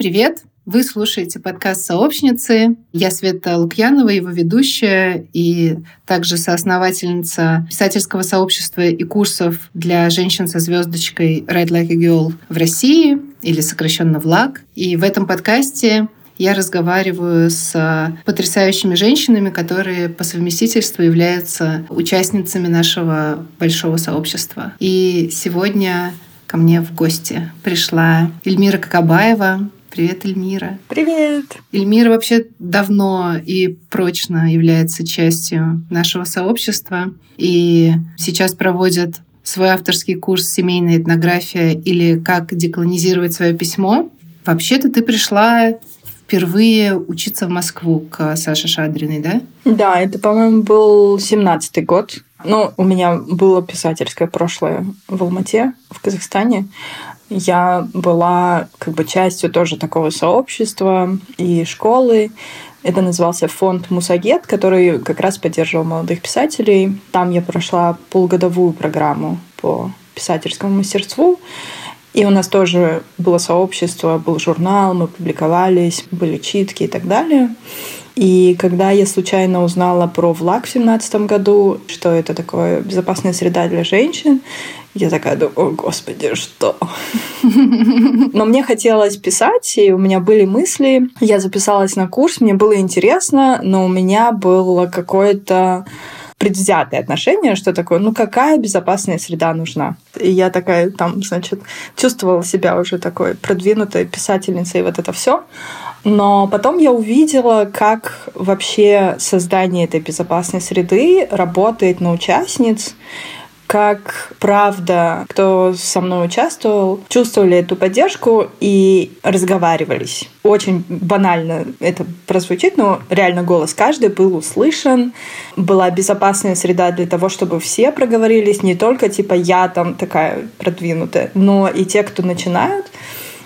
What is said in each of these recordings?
Привет! Вы слушаете подкаст «Сообщницы». Я Света Лукьянова, его ведущая и также соосновательница писательского сообщества и курсов для женщин со звездочкой «Ride Like a Girl» в России, или сокращенно «ВЛАГ». И в этом подкасте я разговариваю с потрясающими женщинами, которые по совместительству являются участницами нашего большого сообщества. И сегодня ко мне в гости пришла Эльмира Кокабаева, Привет, Эльмира. Привет. Эльмира вообще давно и прочно является частью нашего сообщества и сейчас проводит свой авторский курс «Семейная этнография» или «Как деколонизировать свое письмо». Вообще-то ты пришла впервые учиться в Москву к Саше Шадриной, да? Да, это, по-моему, был семнадцатый год. Ну, у меня было писательское прошлое в Алмате, в Казахстане я была как бы частью тоже такого сообщества и школы. Это назывался фонд Мусагет, который как раз поддерживал молодых писателей. Там я прошла полугодовую программу по писательскому мастерству. И у нас тоже было сообщество, был журнал, мы публиковались, были читки и так далее. И когда я случайно узнала про ВЛАГ в 2017 году, что это такое безопасная среда для женщин, я такая думаю, о господи, что? Но мне хотелось писать, и у меня были мысли. Я записалась на курс, мне было интересно, но у меня было какое-то предвзятое отношение, что такое, ну какая безопасная среда нужна. И я такая там, значит, чувствовала себя уже такой продвинутой писательницей, вот это все. Но потом я увидела, как вообще создание этой безопасной среды работает на участниц, как правда, кто со мной участвовал, чувствовали эту поддержку и разговаривались. Очень банально это прозвучит, но реально голос каждый был услышан. Была безопасная среда для того, чтобы все проговорились, не только типа я там такая продвинутая, но и те, кто начинают.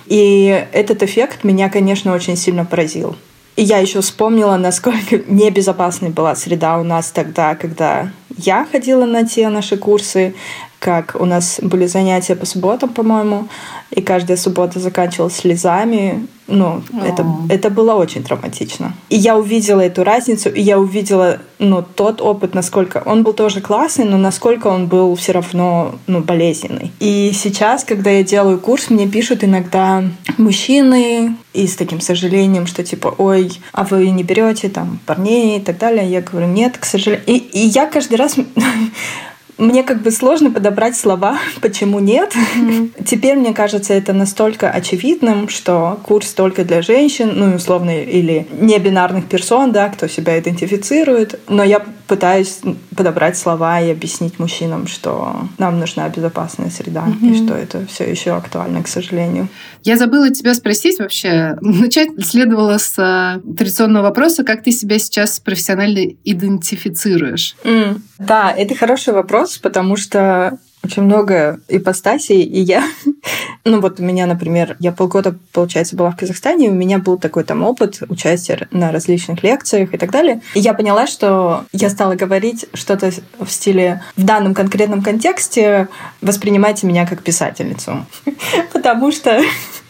И этот эффект меня, конечно, очень сильно поразил. И я еще вспомнила, насколько небезопасной была среда у нас тогда, когда я ходила на те наши курсы, как у нас были занятия по субботам, по-моему, и каждая суббота заканчивалась слезами. Ну, это, это было очень травматично. И я увидела эту разницу, и я увидела ну, тот опыт, насколько он был тоже классный, но насколько он был все равно ну, болезненный. И сейчас, когда я делаю курс, мне пишут иногда мужчины и с таким сожалением, что типа, ой, а вы не берете там парней и так далее. Я говорю, нет, к сожалению. И, и я каждый раз мне как бы сложно подобрать слова, почему нет. Mm-hmm. Теперь мне кажется это настолько очевидным, что курс только для женщин, ну условно или не бинарных персон, да, кто себя идентифицирует. Но я пытаюсь подобрать слова и объяснить мужчинам, что нам нужна безопасная среда mm-hmm. и что это все еще актуально, к сожалению. Я забыла тебя спросить вообще. Начать следовало с э, традиционного вопроса, как ты себя сейчас профессионально идентифицируешь? Mm. Да, это хороший вопрос, потому что очень много ипостасей, и я... ну вот у меня, например, я полгода, получается, была в Казахстане, и у меня был такой там опыт участия на различных лекциях и так далее. И я поняла, что я стала говорить что-то в стиле «в данном конкретном контексте воспринимайте меня как писательницу». Потому что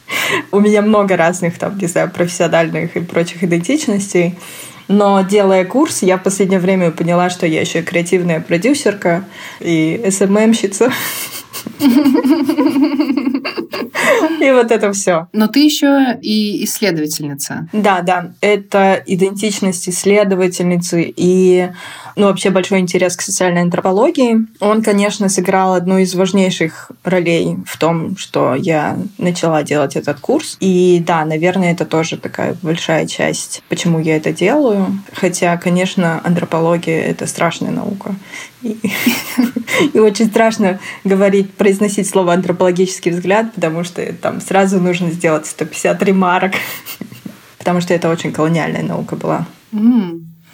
у меня много разных там, не знаю, профессиональных и прочих идентичностей. Но делая курс, я в последнее время поняла, что я еще креативная продюсерка и СММщица. И вот это все. Но ты еще и исследовательница. Да, да. Это идентичность исследовательницы и ну, вообще большой интерес к социальной антропологии. Он, конечно, сыграл одну из важнейших ролей в том, что я начала делать этот курс. И да, наверное, это тоже такая большая часть, почему я это делаю. Хотя, конечно, антропология — это страшная наука. И, и очень страшно говорить, произносить слово антропологический взгляд, потому что там сразу нужно сделать 150 ремарок, потому что это очень колониальная наука была.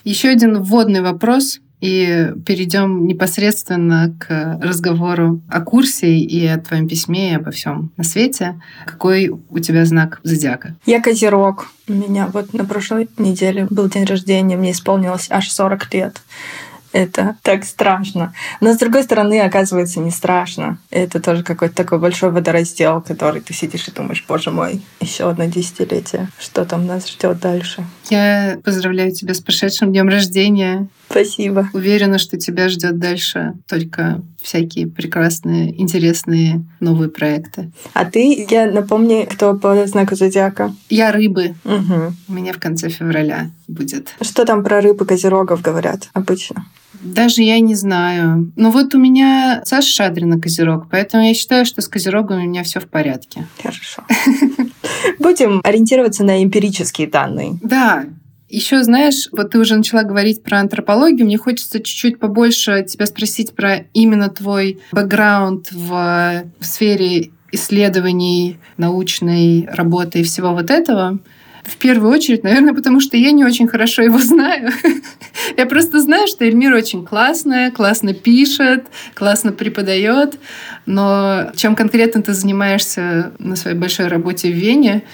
Еще один вводный вопрос, и перейдем непосредственно к разговору о курсе и о твоем письме и обо всем на свете. Какой у тебя знак зодиака? Я козерог. У меня вот на прошлой неделе был день рождения, мне исполнилось аж 40 лет. Это так страшно. Но с другой стороны, оказывается, не страшно. Это тоже какой-то такой большой водораздел, который ты сидишь и думаешь, боже мой, еще одно десятилетие. Что там нас ждет дальше? Я поздравляю тебя с прошедшим днем рождения. Спасибо. Уверена, что тебя ждет дальше только всякие прекрасные, интересные новые проекты. А ты, я напомни, кто по знаку зодиака? Я рыбы. Угу. У меня в конце февраля будет. Что там про рыбы козерогов говорят обычно? Даже я не знаю. Но вот у меня Саша Шадрина Козерог, поэтому я считаю, что с Козерогом у меня все в порядке. Хорошо. Будем ориентироваться на эмпирические данные. Да, еще, знаешь, вот ты уже начала говорить про антропологию, мне хочется чуть-чуть побольше тебя спросить про именно твой бэкграунд в, в сфере исследований, научной работы и всего вот этого. В первую очередь, наверное, потому что я не очень хорошо его знаю. я просто знаю, что Эльмира очень классная, классно пишет, классно преподает, но чем конкретно ты занимаешься на своей большой работе в Вене,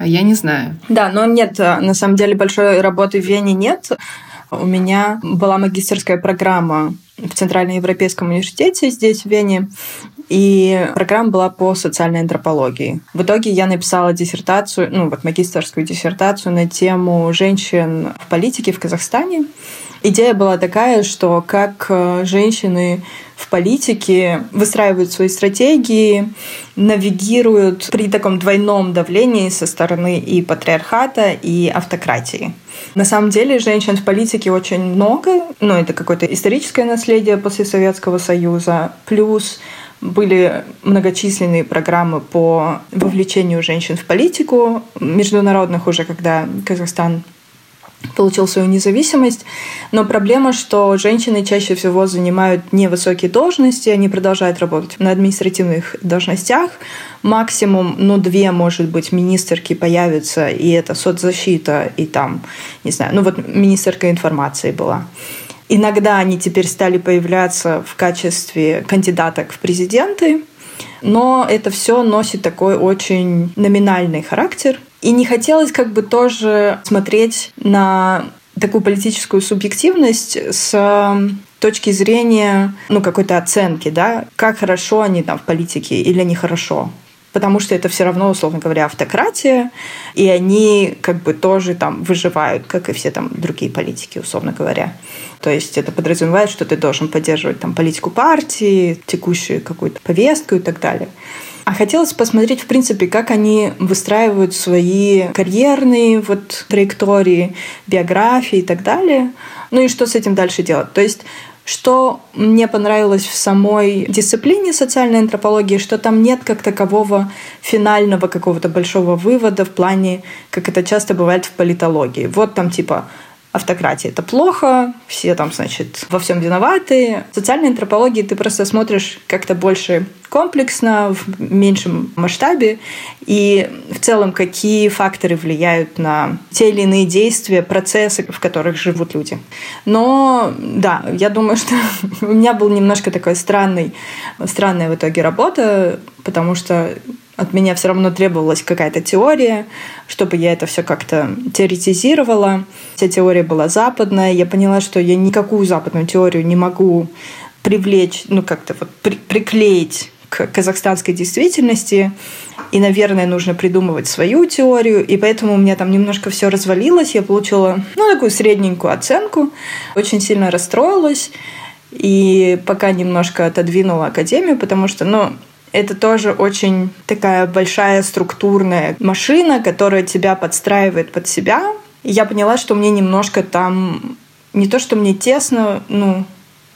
я не знаю. Да, но нет, на самом деле большой работы в Вене нет. У меня была магистерская программа в Центральноевропейском университете здесь, в Вене, и программа была по социальной антропологии. В итоге я написала диссертацию, ну вот магистерскую диссертацию на тему женщин в политике в Казахстане. Идея была такая, что как э, женщины в политике выстраивают свои стратегии, навигируют при таком двойном давлении со стороны и патриархата, и автократии. На самом деле женщин в политике очень много, ну это какое-то историческое наследие после Советского Союза, плюс были многочисленные программы по вовлечению женщин в политику, международных уже, когда Казахстан получил свою независимость. Но проблема, что женщины чаще всего занимают невысокие должности, они продолжают работать на административных должностях. Максимум, ну, две, может быть, министерки появятся, и это соцзащита, и там, не знаю, ну вот министерка информации была. Иногда они теперь стали появляться в качестве кандидаток в президенты, но это все носит такой очень номинальный характер. И не хотелось как бы тоже смотреть на такую политическую субъективность с точки зрения ну, какой-то оценки, да, как хорошо они там в политике или нехорошо потому что это все равно, условно говоря, автократия, и они как бы тоже там выживают, как и все там другие политики, условно говоря. То есть это подразумевает, что ты должен поддерживать там политику партии, текущую какую-то повестку и так далее. А хотелось посмотреть, в принципе, как они выстраивают свои карьерные вот траектории, биографии и так далее. Ну и что с этим дальше делать. То есть что мне понравилось в самой дисциплине социальной антропологии, что там нет как такового финального какого-то большого вывода в плане, как это часто бывает в политологии. Вот там типа автократия — это плохо, все там, значит, во всем виноваты. В социальной антропологии ты просто смотришь как-то больше комплексно, в меньшем масштабе, и в целом какие факторы влияют на те или иные действия, процессы, в которых живут люди. Но да, я думаю, что у меня был немножко такой странный, странная в итоге работа, потому что от меня все равно требовалась какая-то теория, чтобы я это все как-то теоретизировала. Вся теория была западная. Я поняла, что я никакую западную теорию не могу привлечь, ну как-то вот при, приклеить к казахстанской действительности. И, наверное, нужно придумывать свою теорию. И поэтому у меня там немножко все развалилось. Я получила, ну, такую средненькую оценку. Очень сильно расстроилась. И пока немножко отодвинула академию, потому что, ну, это тоже очень такая большая структурная машина, которая тебя подстраивает под себя. И я поняла, что мне немножко там не то, что мне тесно, ну,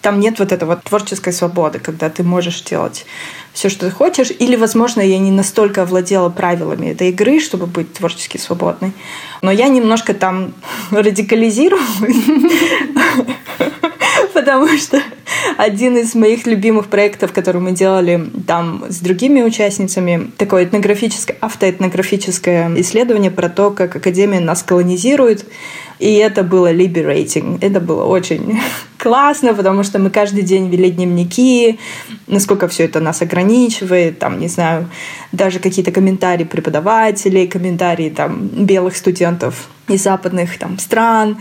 там нет вот этого творческой свободы, когда ты можешь делать все, что ты хочешь. Или, возможно, я не настолько овладела правилами этой игры, чтобы быть творчески свободной. Но я немножко там радикализировалась, потому что один из моих любимых проектов, который мы делали там с другими участницами, такое этнографическое, автоэтнографическое исследование про то, как Академия нас колонизирует. И это было liberating. Это было очень классно, потому что мы каждый день вели дневники, насколько все это нас ограничивает, там, не знаю, даже какие-то комментарии преподавателей, комментарии там белых студентов из западных там стран,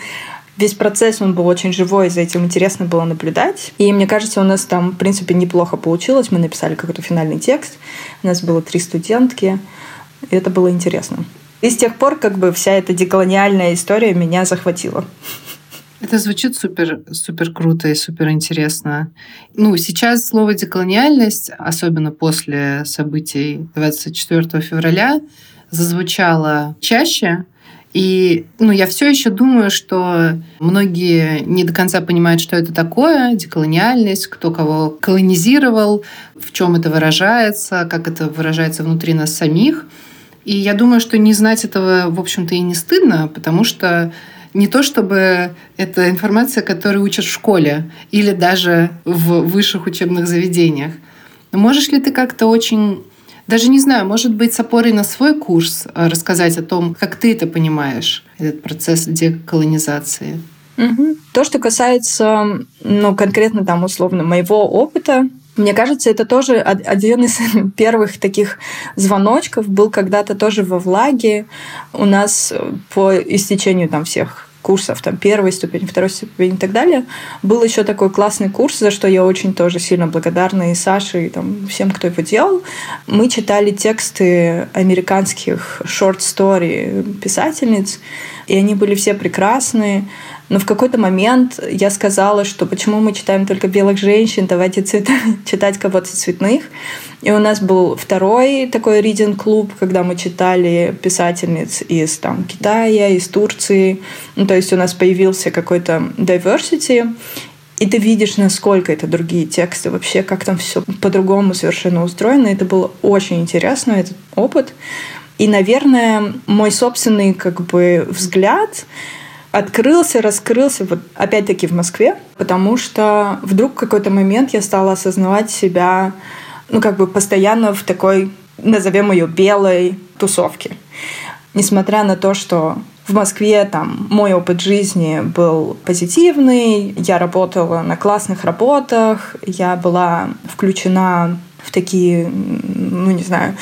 весь процесс, он был очень живой, за этим интересно было наблюдать. И мне кажется, у нас там, в принципе, неплохо получилось. Мы написали какой-то финальный текст. У нас было три студентки. И это было интересно. И с тех пор как бы вся эта деколониальная история меня захватила. Это звучит супер, супер круто и супер интересно. Ну, сейчас слово деколониальность, особенно после событий 24 февраля, зазвучало чаще, и ну, я все еще думаю, что многие не до конца понимают, что это такое, деколониальность, кто кого колонизировал, в чем это выражается, как это выражается внутри нас самих. И я думаю, что не знать этого, в общем-то, и не стыдно, потому что не то чтобы это информация, которую учат в школе или даже в высших учебных заведениях. Но можешь ли ты как-то очень даже не знаю, может быть, с опорой на свой курс э, рассказать о том, как ты это понимаешь, этот процесс деколонизации. Угу. То, что касается, ну, конкретно там, условно, моего опыта, мне кажется, это тоже один из первых таких звоночков был когда-то тоже во влаге. У нас по истечению там всех курсов, там, первой ступени, второй ступени и так далее. Был еще такой классный курс, за что я очень тоже сильно благодарна и Саше, и там, всем, кто его делал. Мы читали тексты американских short-story писательниц, и они были все прекрасные. Но в какой-то момент я сказала, что почему мы читаем только белых женщин, давайте цвет... читать кого-то цветных. И у нас был второй такой ридинг-клуб, когда мы читали писательниц из там, Китая, из Турции. Ну, то есть у нас появился какой-то diversity. И ты видишь, насколько это другие тексты, вообще, как там все по-другому совершенно устроено. Это было очень интересно, этот опыт. И, наверное, мой собственный как бы взгляд открылся, раскрылся вот опять-таки в Москве, потому что вдруг в какой-то момент я стала осознавать себя, ну, как бы постоянно в такой, назовем ее, белой тусовке. Несмотря на то, что в Москве там мой опыт жизни был позитивный, я работала на классных работах, я была включена в такие, ну не знаю,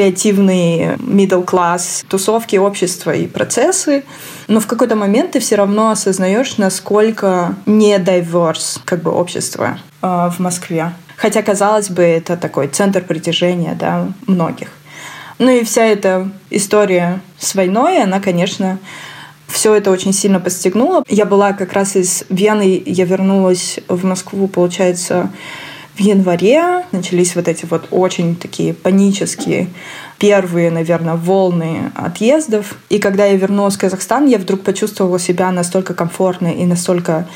креативные middle class тусовки общества и процессы, но в какой-то момент ты все равно осознаешь, насколько не diverse как бы общество э, в Москве. Хотя, казалось бы, это такой центр притяжения да, многих. Ну и вся эта история с войной, она, конечно, все это очень сильно подстегнуло. Я была как раз из Вены, я вернулась в Москву, получается, в январе начались вот эти вот очень такие панические первые, наверное, волны отъездов. И когда я вернулась в Казахстан, я вдруг почувствовала себя настолько комфортно и настолько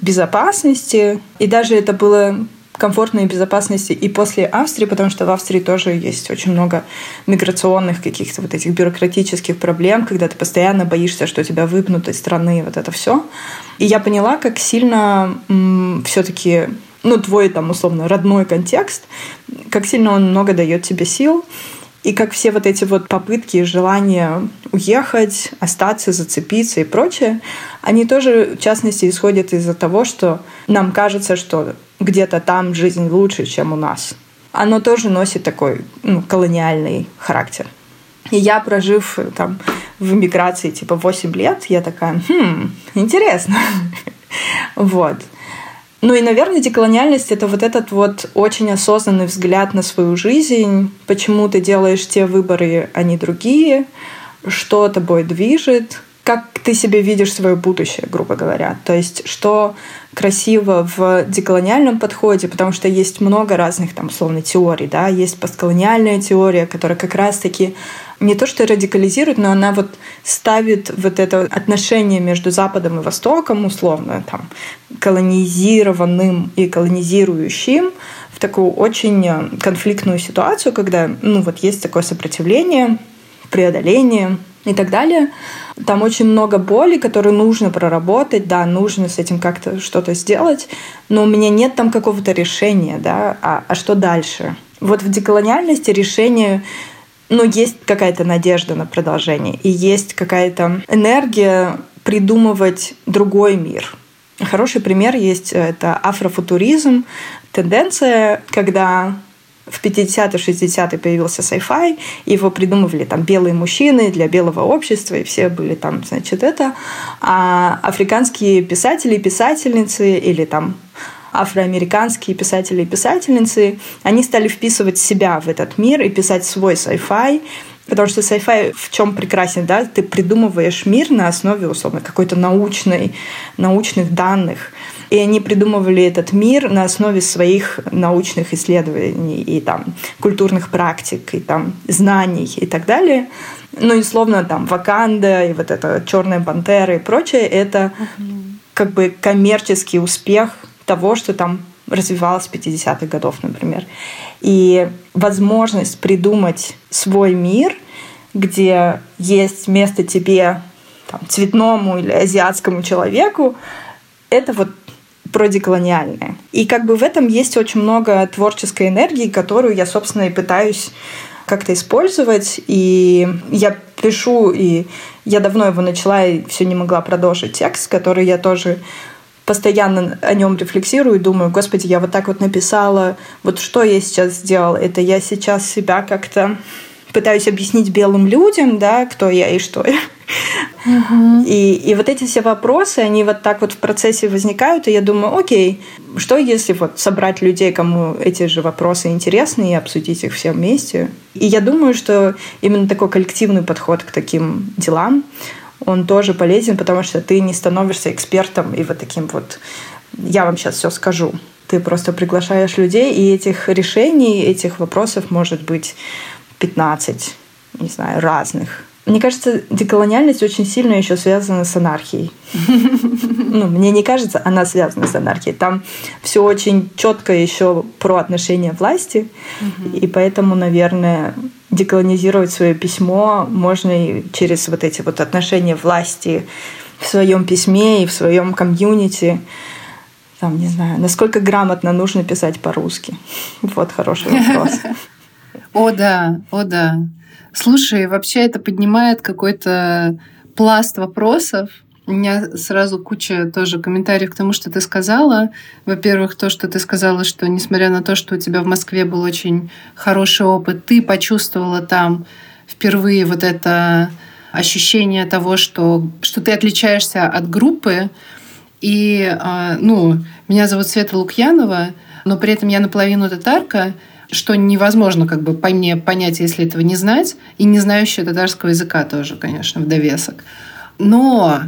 безопасности. И даже это было комфортной безопасности и после Австрии, потому что в Австрии тоже есть очень много миграционных каких-то вот этих бюрократических проблем, когда ты постоянно боишься, что тебя выпнут из страны, вот это все. И я поняла, как сильно все-таки ну, твой там условно родной контекст, как сильно он много дает тебе сил, и как все вот эти вот попытки и желания уехать, остаться, зацепиться и прочее, они тоже, в частности, исходят из-за того, что нам кажется, что где-то там жизнь лучше, чем у нас. Оно тоже носит такой ну, колониальный характер. И я, прожив там в эмиграции типа 8 лет, я такая, хм, интересно. вот. Ну и, наверное, деколониальность — это вот этот вот очень осознанный взгляд на свою жизнь, почему ты делаешь те выборы, а не другие, что тобой движет, как ты себе видишь свое будущее, грубо говоря. То есть, что красиво в деколониальном подходе, потому что есть много разных там, условно, теорий, да, есть постколониальная теория, которая как раз-таки не то что радикализирует, но она вот ставит вот это отношение между Западом и Востоком, условно, там, колонизированным и колонизирующим, в такую очень э, конфликтную ситуацию, когда ну, вот есть такое сопротивление, преодоление и так далее. Там очень много боли, которую нужно проработать, да, нужно с этим как-то что-то сделать, но у меня нет там какого-то решения, да, а, а что дальше? Вот в деколониальности решение ну, есть какая-то надежда на продолжение, и есть какая-то энергия придумывать другой мир. Хороший пример есть, это афрофутуризм, тенденция, когда в 50-е, 60-е появился sci-fi, его придумывали там белые мужчины для белого общества, и все были там, значит, это. А африканские писатели и писательницы или там афроамериканские писатели и писательницы, они стали вписывать себя в этот мир и писать свой sci-fi, Потому что sci-fi в чем прекрасен, да? Ты придумываешь мир на основе, условно, какой-то научной, научных данных. И они придумывали этот мир на основе своих научных исследований и там культурных практик, и там знаний и так далее. Ну и словно там Ваканда и вот эта Черная пантера и прочее, это как бы коммерческий успех того, что там развивалось в 50-х годов, например. И возможность придумать свой мир, где есть место тебе там, цветному или азиатскому человеку, это вот продеколониальное. И как бы в этом есть очень много творческой энергии, которую я, собственно, и пытаюсь как-то использовать. И я пишу, и я давно его начала, и все не могла продолжить текст, который я тоже постоянно о нем рефлексирую и думаю, господи, я вот так вот написала, вот что я сейчас сделала? Это я сейчас себя как-то пытаюсь объяснить белым людям, да, кто я и что я. Угу. И, и вот эти все вопросы, они вот так вот в процессе возникают, и я думаю, окей, что если вот собрать людей, кому эти же вопросы интересны, и обсудить их все вместе? И я думаю, что именно такой коллективный подход к таким делам, он тоже полезен, потому что ты не становишься экспертом и вот таким вот «я вам сейчас все скажу». Ты просто приглашаешь людей, и этих решений, этих вопросов может быть 15, не знаю, разных. Мне кажется, деколониальность очень сильно еще связана с анархией. Ну, мне не кажется, она связана с анархией. Там все очень четко еще про отношения власти, и поэтому, наверное, деколонизировать свое письмо можно и через вот эти вот отношения власти в своем письме и в своем комьюнити. Там, не знаю, насколько грамотно нужно писать по-русски. Вот хороший вопрос. О, да, о, да. Слушай, вообще это поднимает какой-то пласт вопросов. У меня сразу куча тоже комментариев к тому, что ты сказала. Во-первых, то, что ты сказала, что несмотря на то, что у тебя в Москве был очень хороший опыт, ты почувствовала там впервые вот это ощущение того, что, что ты отличаешься от группы. И, а, ну, меня зовут Света Лукьянова, но при этом я наполовину татарка, что невозможно как бы по мне понять, если этого не знать, и не знающая татарского языка тоже, конечно, в довесок. Но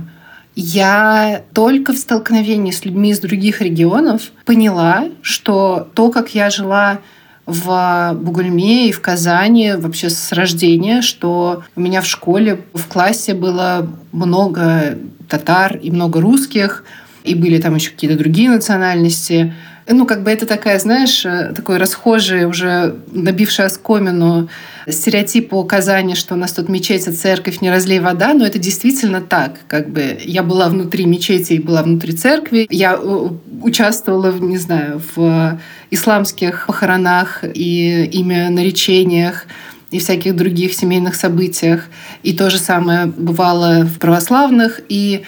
я только в столкновении с людьми из других регионов поняла, что то, как я жила в Бугульме и в Казани вообще с рождения, что у меня в школе, в классе было много татар и много русских, и были там еще какие-то другие национальности ну, как бы это такая, знаешь, э, такой расхожий, уже набивший оскомину стереотип о Казани, что у нас тут мечеть, а церковь, не разлей вода, но это действительно так. Как бы я была внутри мечети и была внутри церкви. Я э, участвовала, не знаю, в исламских похоронах и имя наречениях и всяких других семейных событиях. И то же самое бывало в православных. И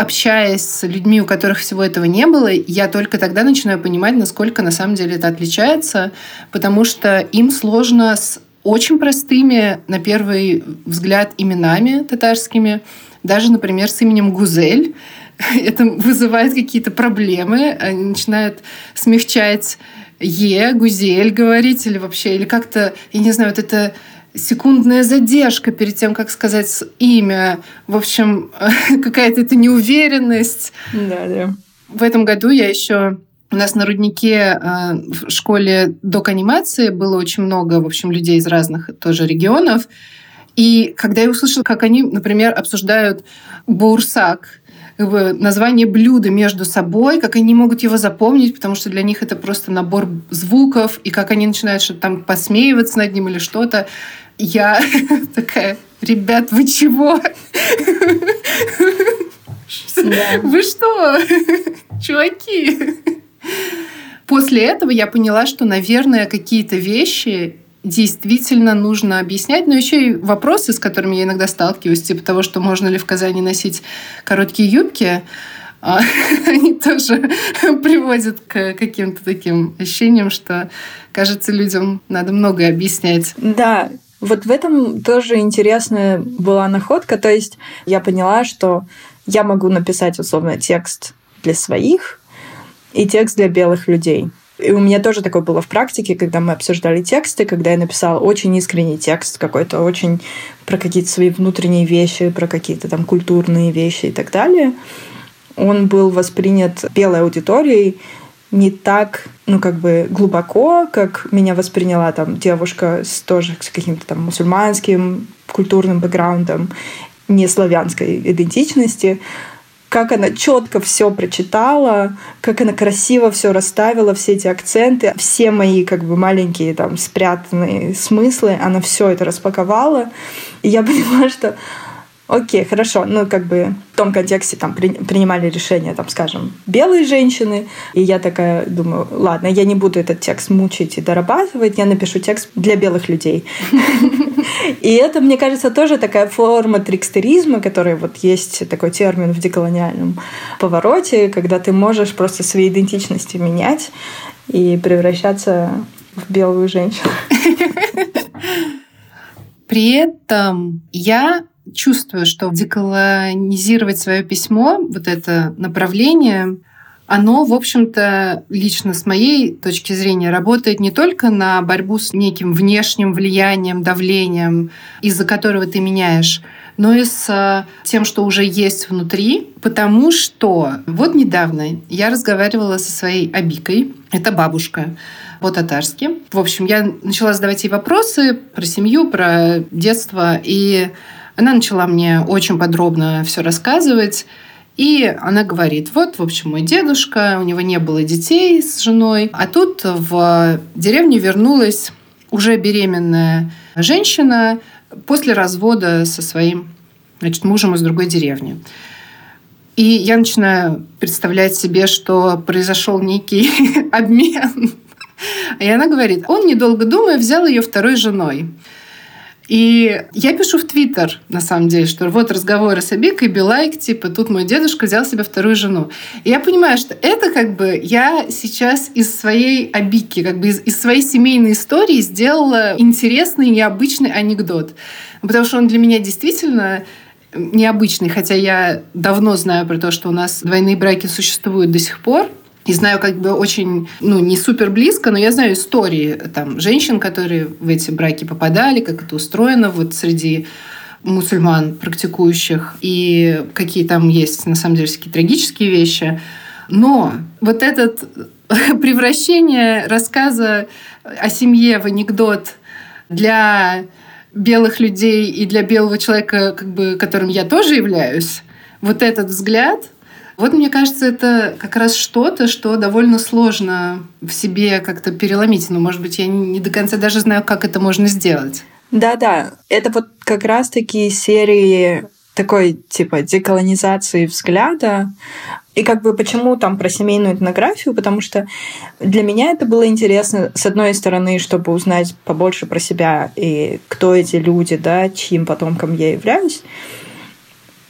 общаясь с людьми, у которых всего этого не было, я только тогда начинаю понимать, насколько на самом деле это отличается, потому что им сложно с очень простыми, на первый взгляд, именами татарскими, даже, например, с именем Гузель. Это вызывает какие-то проблемы, они начинают смягчать Е, Гузель говорить, или вообще, или как-то, я не знаю, вот это секундная задержка перед тем, как сказать имя. В общем, какая-то это неуверенность. Да, да. В этом году я еще у нас на руднике э, в школе док-анимации было очень много, в общем, людей из разных тоже регионов. И когда я услышала, как они, например, обсуждают бурсак, название блюда между собой, как они могут его запомнить, потому что для них это просто набор звуков, и как они начинают что-то там посмеиваться над ним или что-то я такая, ребят, вы чего? Вы что? Чуваки? После этого я поняла, что, наверное, какие-то вещи действительно нужно объяснять, но еще и вопросы, с которыми я иногда сталкиваюсь, типа того, что можно ли в Казани носить короткие юбки, а, они тоже приводят к каким-то таким ощущениям, что, кажется, людям надо многое объяснять. Да, вот в этом тоже интересная была находка. То есть я поняла, что я могу написать условно текст для своих и текст для белых людей. И у меня тоже такое было в практике, когда мы обсуждали тексты, когда я написала очень искренний текст какой-то, очень про какие-то свои внутренние вещи, про какие-то там культурные вещи и так далее. Он был воспринят белой аудиторией не так, ну, как бы глубоко, как меня восприняла там девушка с тоже с каким-то там мусульманским культурным бэкграундом, не славянской идентичности, как она четко все прочитала, как она красиво все расставила, все эти акценты, все мои как бы маленькие там спрятанные смыслы, она все это распаковала. И я поняла, что Окей, хорошо. Ну, как бы в том контексте там при, принимали решение, там, скажем, белые женщины. И я такая думаю, ладно, я не буду этот текст мучить и дорабатывать, я напишу текст для белых людей. И это, мне кажется, тоже такая форма трикстеризма, который вот есть такой термин в деколониальном повороте, когда ты можешь просто свои идентичности менять и превращаться в белую женщину. При этом я чувствую, что деколонизировать свое письмо, вот это направление, оно, в общем-то, лично с моей точки зрения, работает не только на борьбу с неким внешним влиянием, давлением, из-за которого ты меняешь, но и с тем, что уже есть внутри, потому что вот недавно я разговаривала со своей Абикой, это бабушка, по-татарски. В общем, я начала задавать ей вопросы про семью, про детство, и она начала мне очень подробно все рассказывать. И она говорит, вот, в общем, мой дедушка, у него не было детей с женой, а тут в деревню вернулась уже беременная женщина после развода со своим значит, мужем из другой деревни. И я начинаю представлять себе, что произошел некий обмен. И она говорит, он, недолго думая, взял ее второй женой. И я пишу в Твиттер, на самом деле, что вот разговоры с Абикой, билайк, типа, тут мой дедушка взял себе вторую жену. И я понимаю, что это как бы я сейчас из своей Абики, как бы из, из своей семейной истории сделала интересный, необычный анекдот. Потому что он для меня действительно необычный, хотя я давно знаю про то, что у нас двойные браки существуют до сих пор, и знаю как бы очень, ну, не супер близко, но я знаю истории там женщин, которые в эти браки попадали, как это устроено вот среди мусульман практикующих, и какие там есть, на самом деле, такие трагические вещи. Но вот это превращение рассказа о семье в анекдот для белых людей и для белого человека, как бы, которым я тоже являюсь, вот этот взгляд — вот мне кажется, это как раз что-то, что довольно сложно в себе как-то переломить. Но, может быть, я не до конца даже знаю, как это можно сделать. Да-да, это вот как раз-таки серии такой типа деколонизации взгляда. И как бы почему там про семейную этнографию? Потому что для меня это было интересно, с одной стороны, чтобы узнать побольше про себя и кто эти люди, да, чьим потомком я являюсь.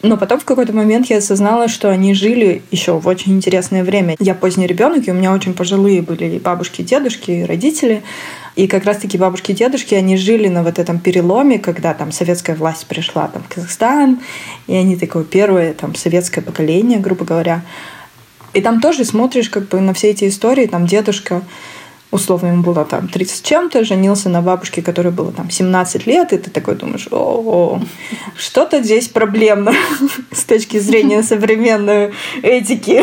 Но потом в какой-то момент я осознала, что они жили еще в очень интересное время. Я поздний ребенок, и у меня очень пожилые были и бабушки, и дедушки, и родители. И как раз-таки бабушки и дедушки, они жили на вот этом переломе, когда там советская власть пришла там, в Казахстан, и они такое первое там советское поколение, грубо говоря. И там тоже смотришь как бы на все эти истории, там дедушка условно ему было там 30 чем-то, женился на бабушке, которой было там 17 лет, и ты такой думаешь, о, что-то здесь проблемно с точки зрения современной этики.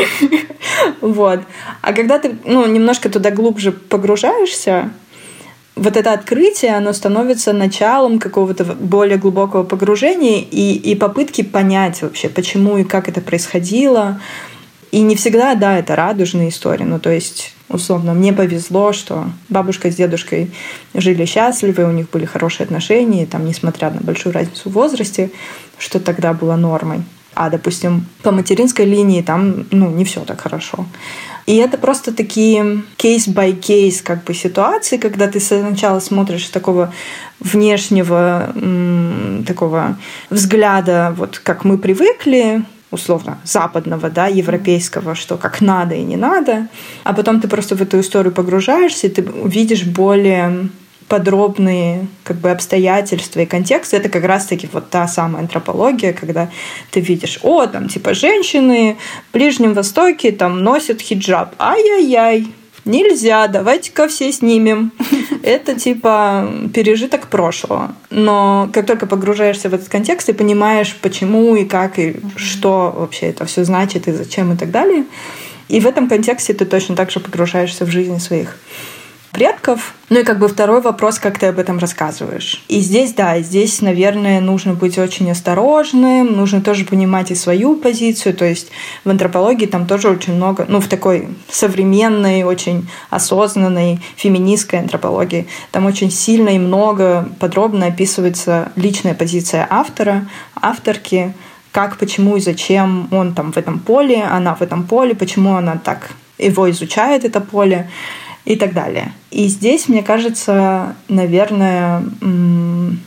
вот. А когда ты ну, немножко туда глубже погружаешься, вот это открытие, оно становится началом какого-то более глубокого погружения и, и попытки понять вообще, почему и как это происходило. И не всегда, да, это радужная история. Ну, то есть условно, мне повезло, что бабушка с дедушкой жили счастливы, у них были хорошие отношения, там, несмотря на большую разницу в возрасте, что тогда было нормой. А, допустим, по материнской линии там, ну, не все так хорошо. И это просто такие case by case как бы ситуации, когда ты сначала смотришь с такого внешнего такого взгляда, вот как мы привыкли, условно западного, да, европейского, что как надо и не надо, а потом ты просто в эту историю погружаешься, и ты видишь более подробные как бы обстоятельства и контекст, это как раз-таки вот та самая антропология, когда ты видишь, о, там типа женщины в Ближнем Востоке там носят хиджаб, ай-яй-яй, нельзя, давайте-ка все снимем. Это типа пережиток прошлого. Но как только погружаешься в этот контекст и понимаешь, почему и как, и что вообще это все значит, и зачем, и так далее, и в этом контексте ты точно так же погружаешься в жизнь своих предков. Ну и как бы второй вопрос, как ты об этом рассказываешь. И здесь, да, здесь, наверное, нужно быть очень осторожным, нужно тоже понимать и свою позицию. То есть в антропологии там тоже очень много, ну в такой современной, очень осознанной феминистской антропологии, там очень сильно и много подробно описывается личная позиция автора, авторки, как, почему и зачем он там в этом поле, она в этом поле, почему она так его изучает, это поле и так далее. И здесь, мне кажется, наверное,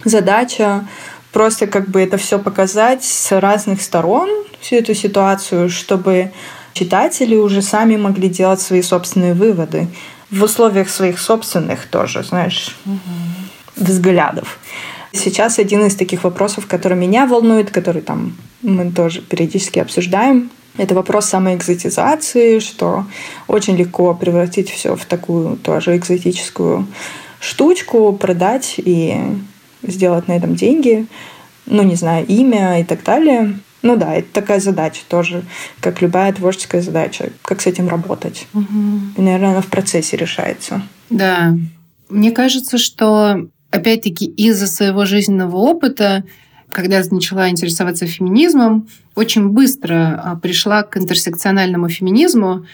задача просто как бы это все показать с разных сторон, всю эту ситуацию, чтобы читатели уже сами могли делать свои собственные выводы в условиях своих собственных тоже, знаешь, угу. взглядов. Сейчас один из таких вопросов, который меня волнует, который там мы тоже периодически обсуждаем, это вопрос самоэкзотизации, что очень легко превратить все в такую тоже экзотическую штучку, продать и сделать на этом деньги, ну, не знаю, имя и так далее. Ну да, это такая задача тоже, как любая творческая задача, как с этим работать. Угу. И, наверное, она в процессе решается. Да. Мне кажется, что опять-таки из-за своего жизненного опыта когда начала интересоваться феминизмом, очень быстро а, пришла к интерсекциональному феминизму,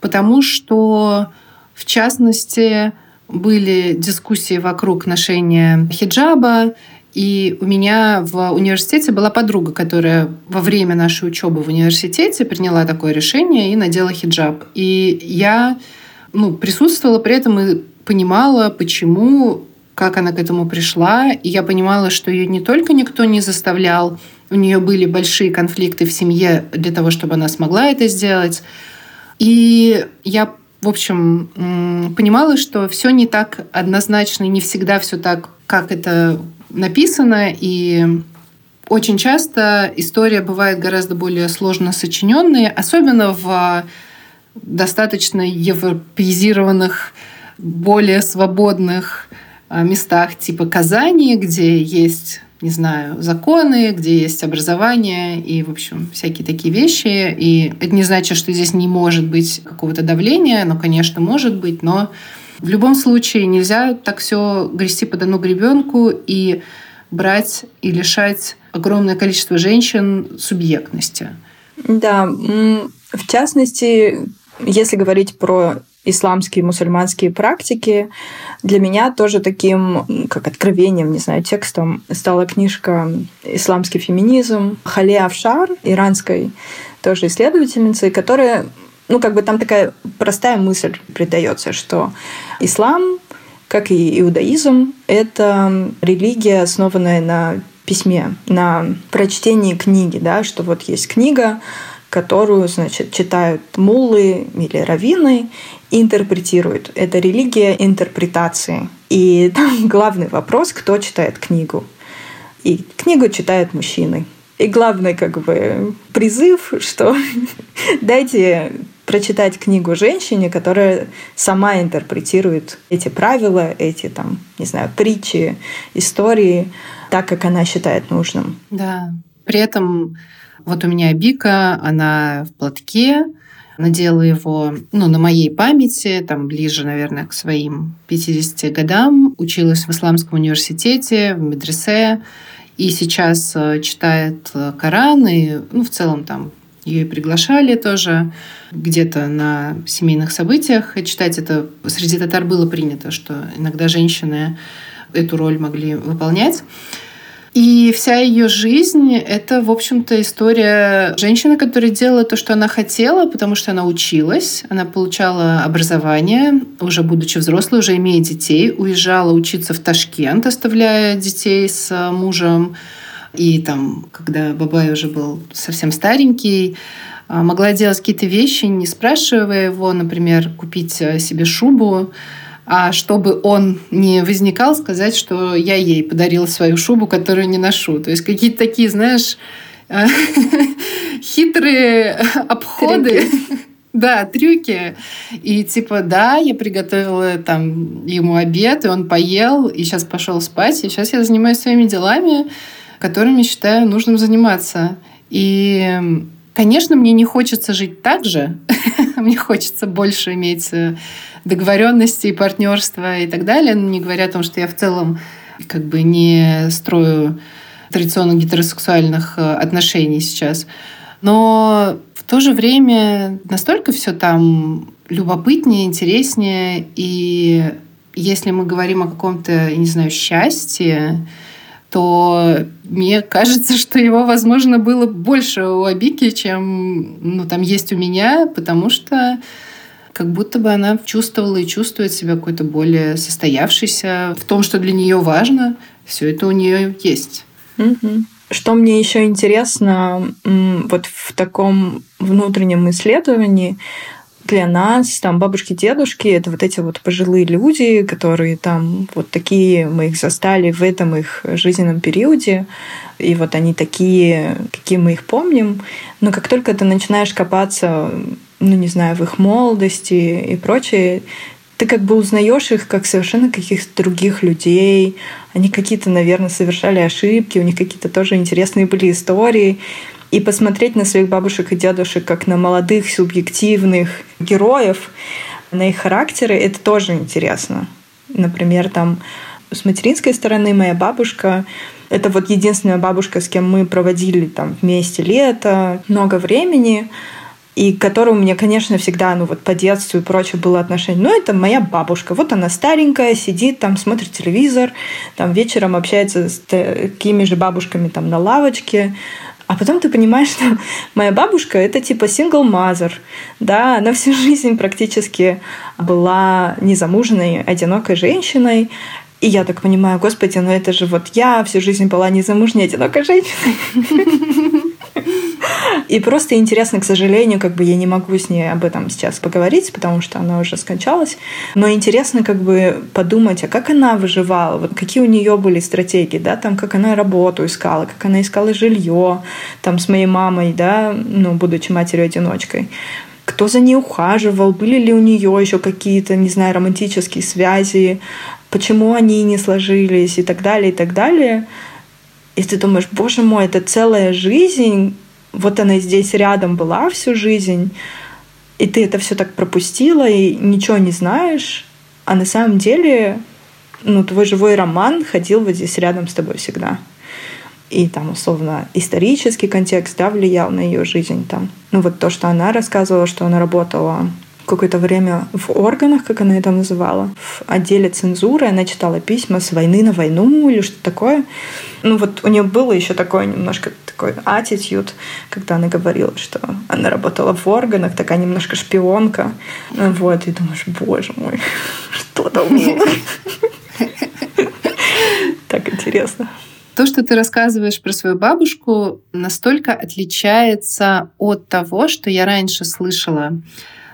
потому что, в частности, были дискуссии вокруг ношения хиджаба, и у меня в университете была подруга, которая во время нашей учебы в университете приняла такое решение и надела хиджаб. И я ну, присутствовала при этом и понимала, почему как она к этому пришла. И я понимала, что ее не только никто не заставлял, у нее были большие конфликты в семье для того, чтобы она смогла это сделать. И я, в общем, понимала, что все не так однозначно, не всегда все так, как это написано. И очень часто история бывает гораздо более сложно сочиненной, особенно в достаточно европеизированных, более свободных местах типа Казани, где есть не знаю, законы, где есть образование и, в общем, всякие такие вещи. И это не значит, что здесь не может быть какого-то давления, но, конечно, может быть, но в любом случае нельзя так все грести под одну гребенку и брать и лишать огромное количество женщин субъектности. Да, в частности, если говорить про исламские, мусульманские практики. Для меня тоже таким, как откровением, не знаю, текстом стала книжка «Исламский феминизм» Хали Афшар, иранской тоже исследовательницы, которая, ну, как бы там такая простая мысль придается, что ислам, как и иудаизм, это религия, основанная на письме, на прочтении книги, да, что вот есть книга, которую, значит, читают муллы или раввины и интерпретируют. Это религия интерпретации. И там главный вопрос, кто читает книгу. И книгу читают мужчины. И главный как бы призыв, что дайте прочитать книгу женщине, которая сама интерпретирует эти правила, эти там, не знаю, притчи, истории так, как она считает нужным. Да. При этом вот у меня Бика, она в платке, надела его ну, на моей памяти, там ближе, наверное, к своим 50 годам. Училась в Исламском университете, в медресе, и сейчас э, читает э, Коран, и ну, в целом там ее приглашали тоже где-то на семейных событиях. Читать это среди татар было принято, что иногда женщины эту роль могли выполнять. И вся ее жизнь — это, в общем-то, история женщины, которая делала то, что она хотела, потому что она училась, она получала образование, уже будучи взрослой, уже имея детей, уезжала учиться в Ташкент, оставляя детей с мужем, И там, когда Бабай уже был совсем старенький, а, могла делать какие-то вещи, не спрашивая его, например, купить э, себе шубу, а чтобы он не возникал, сказать, что я ей подарила свою шубу, которую не ношу. То есть какие-то такие, знаешь, э, хитрые обходы. Да, трюки. И типа, да, я приготовила там ему обед, и он поел, и сейчас пошел спать, и сейчас я занимаюсь своими делами, которыми считаю нужным заниматься. И Конечно, мне не хочется жить так же. мне хочется больше иметь э, договоренности, партнерства и так далее. Не говоря о том, что я в целом как бы не строю традиционно гетеросексуальных э, отношений сейчас. Но в то же время настолько все там любопытнее, интереснее. И если мы говорим о каком-то, не знаю, счастье, то мне кажется, что его, возможно, было больше у Абики, чем ну, там есть у меня, потому что как будто бы она чувствовала и чувствует себя какой-то более состоявшейся в том, что для нее важно. Все это у нее есть. Что мне еще интересно вот в таком внутреннем исследовании, для нас, там, бабушки, дедушки, это вот эти вот пожилые люди, которые там вот такие, мы их застали в этом их жизненном периоде, и вот они такие, какие мы их помним. Но как только ты начинаешь копаться, ну, не знаю, в их молодости и прочее, ты как бы узнаешь их как совершенно каких-то других людей. Они какие-то, наверное, совершали ошибки, у них какие-то тоже интересные были истории и посмотреть на своих бабушек и дедушек как на молодых субъективных героев, на их характеры, это тоже интересно. Например, там с материнской стороны моя бабушка это вот единственная бабушка, с кем мы проводили там вместе лето, много времени, и которой у меня, конечно, всегда, ну вот по детству и прочее было отношение. Ну, это моя бабушка. Вот она старенькая, сидит там, смотрит телевизор, там вечером общается с такими же бабушками там на лавочке. А потом ты понимаешь, что моя бабушка это типа сингл мазер, да, она всю жизнь практически была незамуженной, одинокой женщиной. И я так понимаю, господи, ну это же вот я всю жизнь была незамужней, одинокой женщиной. И просто интересно, к сожалению, как бы я не могу с ней об этом сейчас поговорить, потому что она уже скончалась. Но интересно как бы подумать, а как она выживала, вот какие у нее были стратегии, да, там, как она работу искала, как она искала жилье, там, с моей мамой, да, ну, будучи матерью-одиночкой. Кто за ней ухаживал, были ли у нее еще какие-то, не знаю, романтические связи, почему они не сложились? И так далее, и так далее. И ты думаешь, боже мой, это целая жизнь, вот она здесь рядом была всю жизнь, и ты это все так пропустила и ничего не знаешь, а на самом деле, ну, твой живой роман ходил вот здесь рядом с тобой всегда. И там, условно, исторический контекст, да, влиял на ее жизнь там. Ну, вот то, что она рассказывала, что она работала какое-то время в органах, как она это называла, в отделе цензуры. Она читала письма с войны на войну или что-то такое. Ну вот у нее было еще такое немножко такой attitude, когда она говорила, что она работала в органах, такая немножко шпионка. Вот, и думаешь, боже мой, что там было? Так интересно. То, что ты рассказываешь про свою бабушку, настолько отличается от того, что я раньше слышала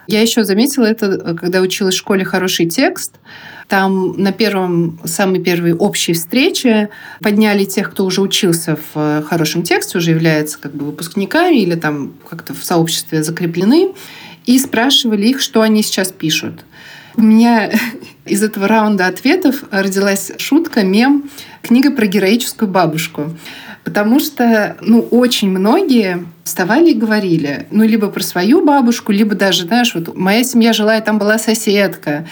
я еще заметила это, когда училась в школе «Хороший текст». Там на первом, самой первой общей встрече подняли тех, кто уже учился в э, хорошем тексте, уже является как бы выпускниками или там как-то в сообществе закреплены, и спрашивали их, что они сейчас пишут. У меня из этого раунда ответов родилась шутка, мем, книга про героическую бабушку. Потому что, ну, очень многие вставали и говорили, ну, либо про свою бабушку, либо даже, знаешь, вот моя семья жила, и там была соседка.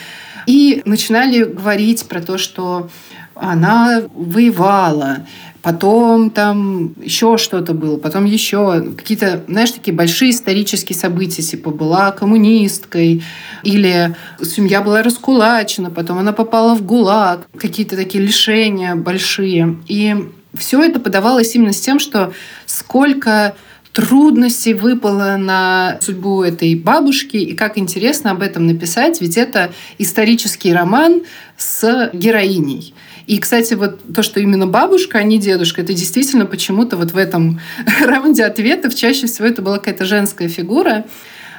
И начинали говорить про то, что она воевала, потом там еще что-то было, потом еще какие-то, знаешь, такие большие исторические события, типа была коммунисткой, или семья была раскулачена, потом она попала в ГУЛАГ, какие-то такие лишения большие. И все это подавалось именно с тем, что сколько трудностей выпало на судьбу этой бабушки, и как интересно об этом написать, ведь это исторический роман с героиней. И, кстати, вот то, что именно бабушка, а не дедушка, это действительно почему-то вот в этом раунде ответов чаще всего это была какая-то женская фигура.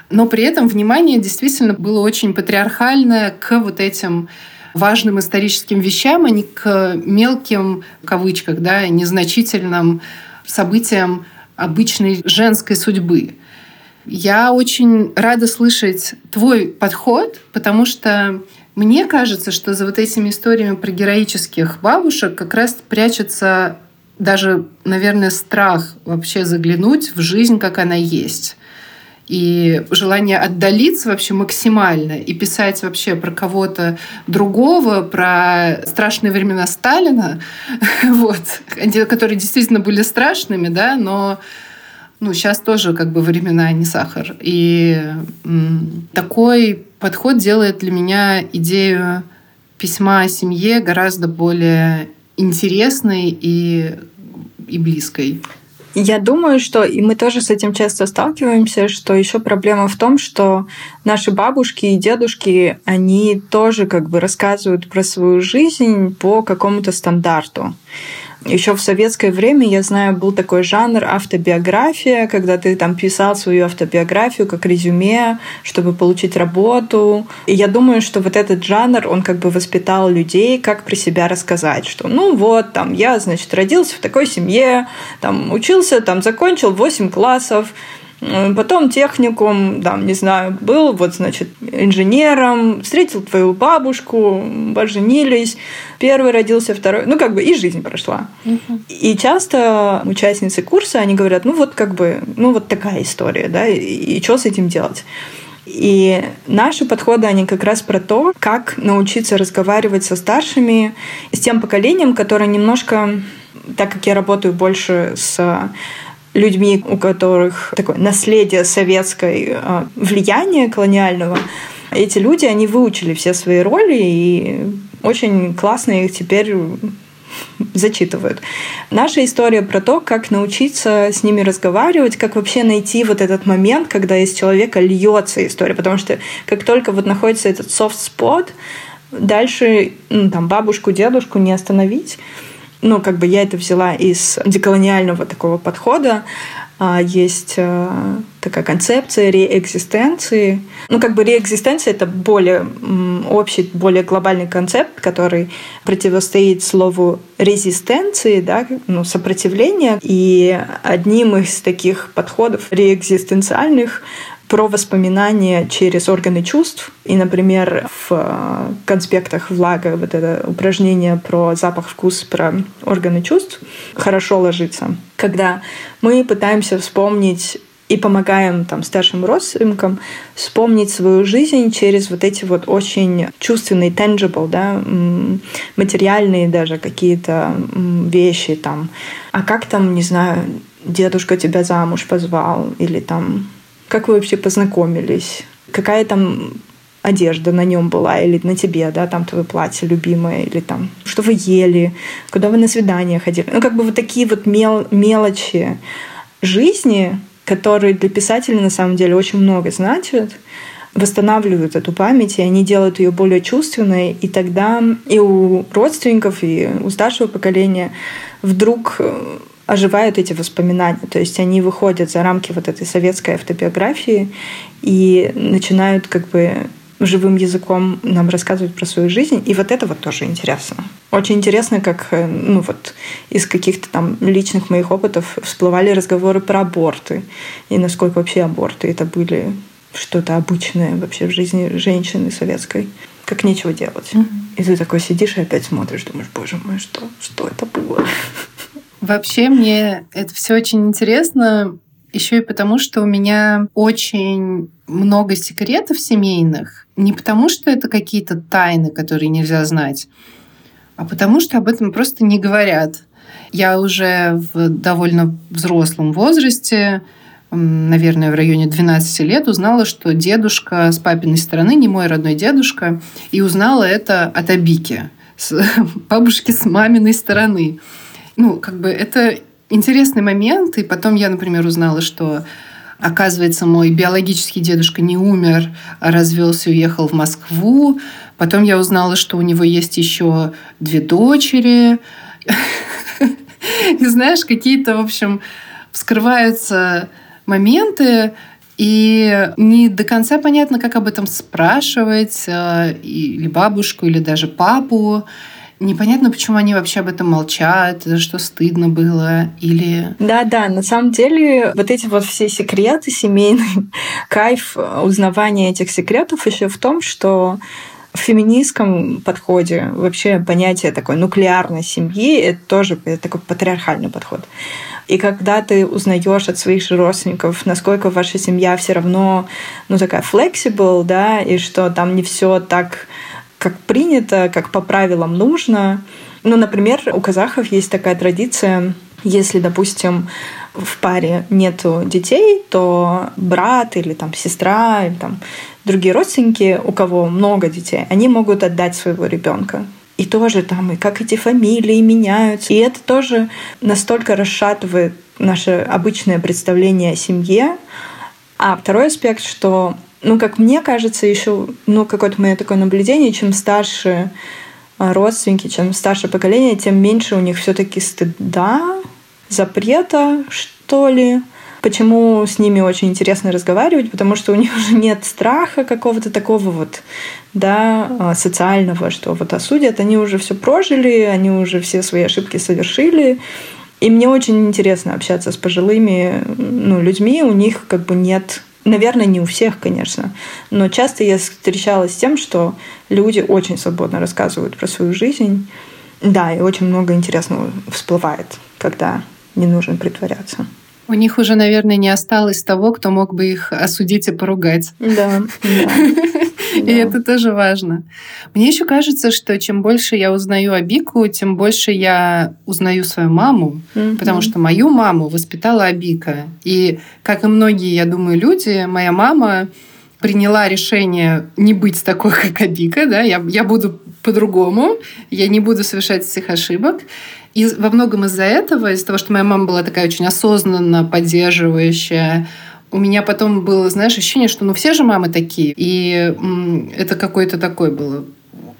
Но при этом внимание действительно было очень патриархальное к вот этим важным историческим вещам, а не к мелким, в кавычках, да, незначительным событиям обычной женской судьбы. Я очень рада слышать твой подход, потому что мне кажется, что за вот этими историями про героических бабушек как раз прячется даже, наверное, страх вообще заглянуть в жизнь, как она есть и желание отдалиться вообще максимально и писать вообще про кого-то другого, про страшные времена Сталина, вот, которые действительно были страшными, да, но ну, сейчас тоже как бы времена не сахар. И такой подход делает для меня идею письма о семье гораздо более интересной и, и близкой. Я думаю, что и мы тоже с этим часто сталкиваемся, что еще проблема в том, что наши бабушки и дедушки, они тоже как бы рассказывают про свою жизнь по какому-то стандарту. Еще в советское время, я знаю, был такой жанр автобиография, когда ты там писал свою автобиографию как резюме, чтобы получить работу. И я думаю, что вот этот жанр, он как бы воспитал людей, как при себя рассказать, что ну вот, там, я, значит, родился в такой семье, там, учился, там, закончил 8 классов, Потом техникум, там, не знаю, был, вот, значит, инженером, встретил твою бабушку, поженились, первый родился, второй, ну, как бы и жизнь прошла. Угу. И часто участницы курса, они говорят, ну, вот как бы, ну, вот такая история, да, и, и что с этим делать? И наши подходы, они как раз про то, как научиться разговаривать со старшими, с тем поколением, которое немножко, так как я работаю больше с людьми, у которых такое наследие советской э, влияния колониального, эти люди, они выучили все свои роли и очень классно их теперь зачитывают. Наша история про то, как научиться с ними разговаривать, как вообще найти вот этот момент, когда из человека льется история. Потому что как только вот находится этот soft spot, дальше ну, там бабушку, дедушку не остановить ну, как бы я это взяла из деколониального такого подхода. А, есть э, такая концепция реэкзистенции. Ну, как бы реэкзистенция — это более общий, более глобальный концепт, который противостоит слову резистенции, да, ну, сопротивления. И одним из таких подходов реэкзистенциальных про воспоминания через органы чувств. И, например, в э, конспектах влага вот это упражнение про запах, вкус, про органы чувств хорошо ложится. Когда мы пытаемся вспомнить и помогаем там старшим родственникам вспомнить свою жизнь через вот эти вот очень чувственные, tangible, да, материальные даже какие-то вещи там. А как там, не знаю, дедушка тебя замуж позвал или там как вы вообще познакомились? Какая там одежда на нем была, или на тебе, да, там твое платье любимое, или там, что вы ели, куда вы на свидание ходили. Ну, как бы вот такие вот мел мелочи жизни, которые для писателя на самом деле очень много значат, восстанавливают эту память, и они делают ее более чувственной, и тогда и у родственников, и у старшего поколения вдруг э, оживают эти воспоминания. То есть они выходят за рамки вот этой советской автобиографии и начинают как бы живым языком нам рассказывать про свою жизнь. И вот это вот тоже интересно. Очень интересно, как э, ну вот, из каких-то там личных моих опытов всплывали разговоры про аборты. И насколько вообще аборты это были что-то обычное вообще в жизни женщины советской. Как нечего делать. Mm-hmm. И ты такой сидишь и опять смотришь, думаешь, боже мой, что, что это было? Вообще мне это все очень интересно, еще и потому, что у меня очень много секретов семейных. Не потому, что это какие-то тайны, которые нельзя знать, а потому что об этом просто не говорят. Я уже в довольно взрослом возрасте, наверное, в районе 12 лет, узнала, что дедушка с папиной стороны не мой родной дедушка, и узнала это от Абики, с бабушки с маминой стороны ну, как бы это интересный момент. И потом я, например, узнала, что Оказывается, мой биологический дедушка не умер, а развелся и уехал в Москву. Потом я узнала, что у него есть еще две дочери. И знаешь, какие-то, в общем, вскрываются моменты, и не до конца понятно, как об этом спрашивать, э, или бабушку, или даже папу. Непонятно, почему они вообще об этом молчат, что стыдно было, или... Да-да, на самом деле вот эти вот все секреты семейные, кайф узнавания этих секретов еще в том, что в феминистском подходе вообще понятие такой нуклеарной семьи это тоже такой патриархальный подход. И когда ты узнаешь от своих же родственников, насколько ваша семья все равно, ну, такая flexible, да, и что там не все так, как принято, как по правилам нужно. Ну, например, у казахов есть такая традиция, если, допустим, в паре нету детей, то брат или там сестра или там другие родственники, у кого много детей, они могут отдать своего ребенка. И тоже там, и как эти фамилии меняются. И это тоже настолько расшатывает наше обычное представление о семье. А второй аспект, что, ну, как мне кажется, еще, ну, какое-то мое такое наблюдение, чем старше а, родственники, чем старше поколение, тем меньше у них все-таки стыда, запрета, что ли. Почему с ними очень интересно разговаривать? Потому что у них уже нет страха какого-то такого вот, да, а, социального, что вот осудят. Они уже все прожили, они уже все свои ошибки совершили. И мне очень интересно общаться с пожилыми ну, людьми. У них как бы нет Наверное, не у всех, конечно, но часто я встречалась с тем, что люди очень свободно рассказывают про свою жизнь. Да, и очень много интересного всплывает, когда не нужно притворяться. У них уже, наверное, не осталось того, кто мог бы их осудить и поругать. Да. И это тоже важно. Мне еще кажется, что чем больше я узнаю о Бику, тем больше я узнаю свою маму, потому что мою маму воспитала Абика. И, как и многие, я думаю, люди, моя мама приняла решение не быть такой, как Абика, да, я, я буду по-другому, я не буду совершать этих ошибок. И во многом из-за этого, из-за того, что моя мама была такая очень осознанно поддерживающая, у меня потом было, знаешь, ощущение, что ну все же мамы такие. И это какой-то такой был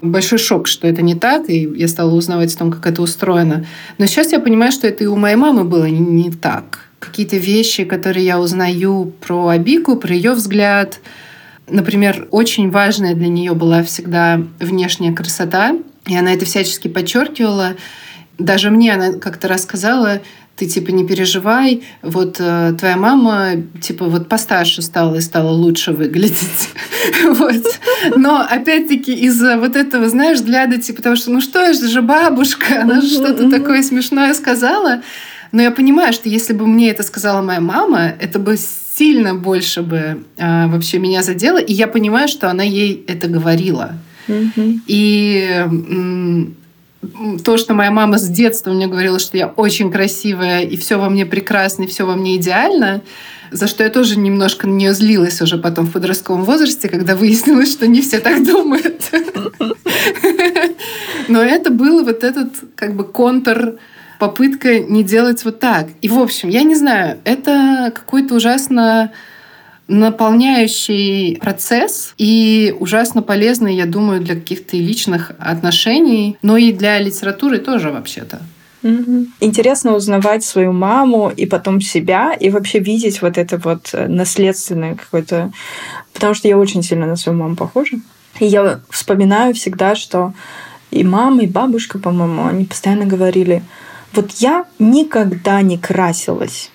большой шок, что это не так, и я стала узнавать о том, как это устроено. Но сейчас я понимаю, что это и у моей мамы было не, не так. Какие-то вещи, которые я узнаю про Абику, про ее взгляд. Например, очень важная для нее была всегда внешняя красота, и она это всячески подчеркивала. Даже мне она как-то рассказала, ты типа не переживай, вот э, твоя мама типа вот постарше стала и стала лучше выглядеть. вот. Но опять-таки из-за вот этого, знаешь, взгляда типа потому что ну что, это же бабушка, она же что-то такое смешное сказала. Но я понимаю, что если бы мне это сказала моя мама, это бы сильно больше бы э, вообще меня задело. И я понимаю, что она ей это говорила. И то, что моя мама с детства мне говорила, что я очень красивая, и все во мне прекрасно, и все во мне идеально, за что я тоже немножко на нее злилась уже потом в подростковом возрасте, когда выяснилось, что не все так думают. Но это был вот этот как бы контр попытка не делать вот так. И, в общем, я не знаю, это какой-то ужасно наполняющий процесс и ужасно полезный, я думаю, для каких-то личных отношений, но и для литературы тоже вообще-то. Интересно узнавать свою маму и потом себя, и вообще видеть вот это вот э, наследственное какое-то... Потому что я очень сильно на свою маму похожа. И я вспоминаю всегда, что и мама, и бабушка, по-моему, они постоянно говорили, вот я никогда не красилась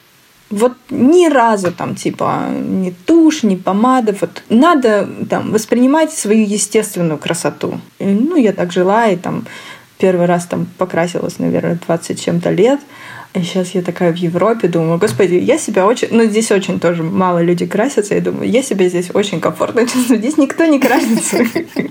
вот ни разу там типа ни тушь, ни помада. Вот надо там воспринимать свою естественную красоту. И, ну, я так жила, и там первый раз там покрасилась, наверное, 20 чем-то лет. И сейчас я такая в Европе, думаю, господи, я себя очень... Ну, здесь очень тоже мало людей красятся, я думаю, я себя здесь очень комфортно чувствую, здесь никто не красится.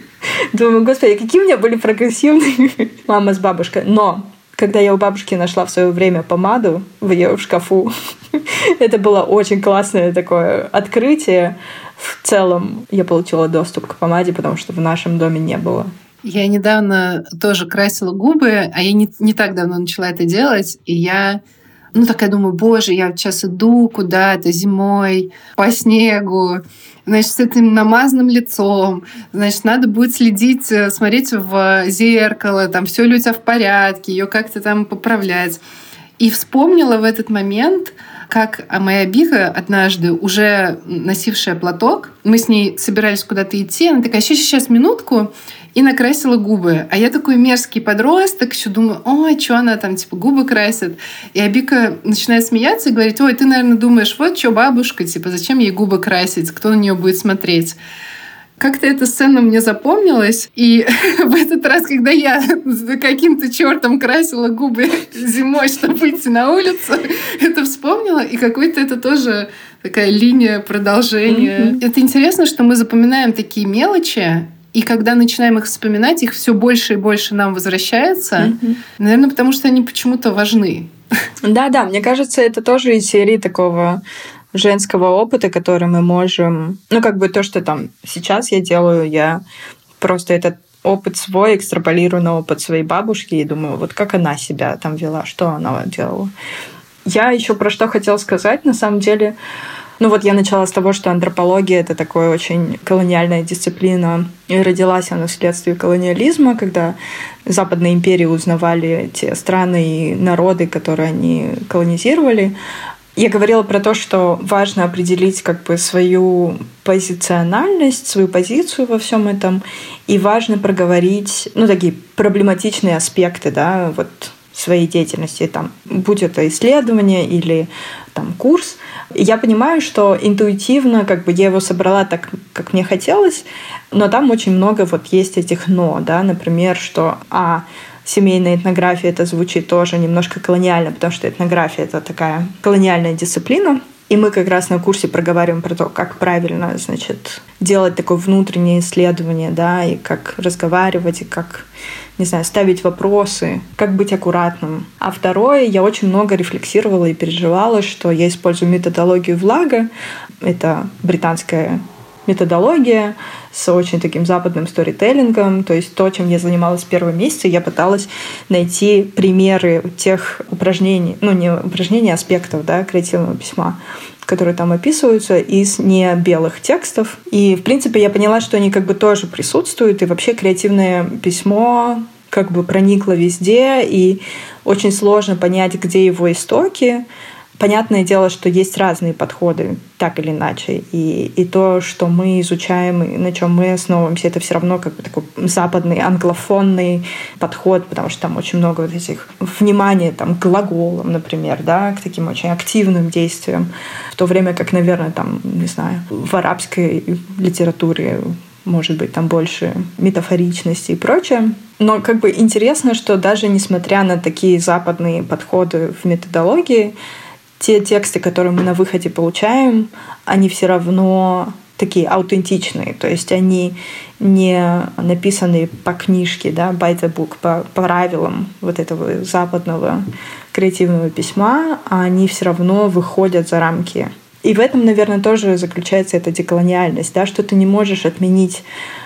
Думаю, господи, какие у меня были прогрессивные мама с бабушкой. Но когда я у бабушки нашла в свое время помаду в ее шкафу, это было очень классное такое открытие. В целом я получила доступ к помаде, потому что в нашем доме не было. Я недавно тоже красила губы, а я не, не так давно начала это делать, и я Ну, такая думаю, боже, я сейчас иду куда-то зимой по снегу, значит, с этим намазанным лицом, значит, надо будет следить, э, смотреть в зеркало, там, все ли у тебя в порядке, ее как-то там поправлять. И вспомнила в этот момент, как моя Бика однажды, уже носившая платок, мы с ней собирались куда-то идти, она такая, сейчас, сейчас, минутку, и накрасила губы. А я такой мерзкий подросток, еще думаю, ой, что она там, типа, губы красит. И Абика начинает смеяться и говорит, ой, ты, наверное, думаешь, вот что бабушка, типа, зачем ей губы красить, кто на нее будет смотреть. Как-то эта сцена мне запомнилась, и в этот раз, когда я каким-то чертом красила губы зимой, чтобы выйти на улицу, это вспомнила, и какой-то это тоже такая линия продолжения. Mm-hmm. Это интересно, что мы запоминаем такие мелочи, и когда начинаем их вспоминать, их все больше и больше нам возвращается. Mm-hmm. Наверное, потому что они почему-то важны. Да-да, мне кажется, это тоже из серии такого женского опыта, который мы можем... Ну, как бы то, что там сейчас я делаю, я просто этот опыт свой экстраполирую на опыт своей бабушки и думаю, вот как она себя там вела, что она делала. Я еще про что хотела сказать, на самом деле, ну вот я начала с того, что антропология — это такая очень колониальная дисциплина. И родилась она вследствие колониализма, когда западные империи узнавали те страны и народы, которые они колонизировали. Я говорила про то, что важно определить как бы свою позициональность, свою позицию во всем этом, и важно проговорить, ну, такие проблематичные аспекты, да, вот своей деятельности, там, будь это исследование или там курс, я понимаю, что интуитивно как бы я его собрала так, как мне хотелось, но там очень много вот есть этих «но», да, например, что а семейная этнография это звучит тоже немножко колониально, потому что этнография это такая колониальная дисциплина, и мы как раз на курсе проговариваем про то, как правильно, значит, делать такое внутреннее исследование, да, и как разговаривать, и как, не знаю, ставить вопросы, как быть аккуратным. А второе, я очень много рефлексировала и переживала, что я использую методологию влага. Это британская методология с очень таким западным сторителлингом. То есть то, чем я занималась в первом месяце, я пыталась найти примеры тех упражнений, ну не упражнений, а аспектов да, креативного письма, которые там описываются из не белых текстов. И, в принципе, я поняла, что они как бы тоже присутствуют, и вообще креативное письмо как бы проникло везде, и очень сложно понять, где его истоки, Понятное дело, что есть разные подходы, так или иначе. И, и то, что мы изучаем, и на чем мы основываемся, это все равно как бы такой западный, англофонный подход, потому что там очень много вот этих внимания там, к глаголам, например, да, к таким очень активным действиям. В то время как, наверное, там, не знаю, в арабской литературе может быть, там больше метафоричности и прочее. Но как бы интересно, что даже несмотря на такие западные подходы в методологии, те тексты, которые мы на выходе получаем, они все равно такие аутентичные, то есть они не написаны по книжке, да, by the book, по правилам вот этого западного креативного письма, а они все равно выходят за рамки. И в этом, наверное, тоже заключается эта деколониальность, да, что ты не можешь отменить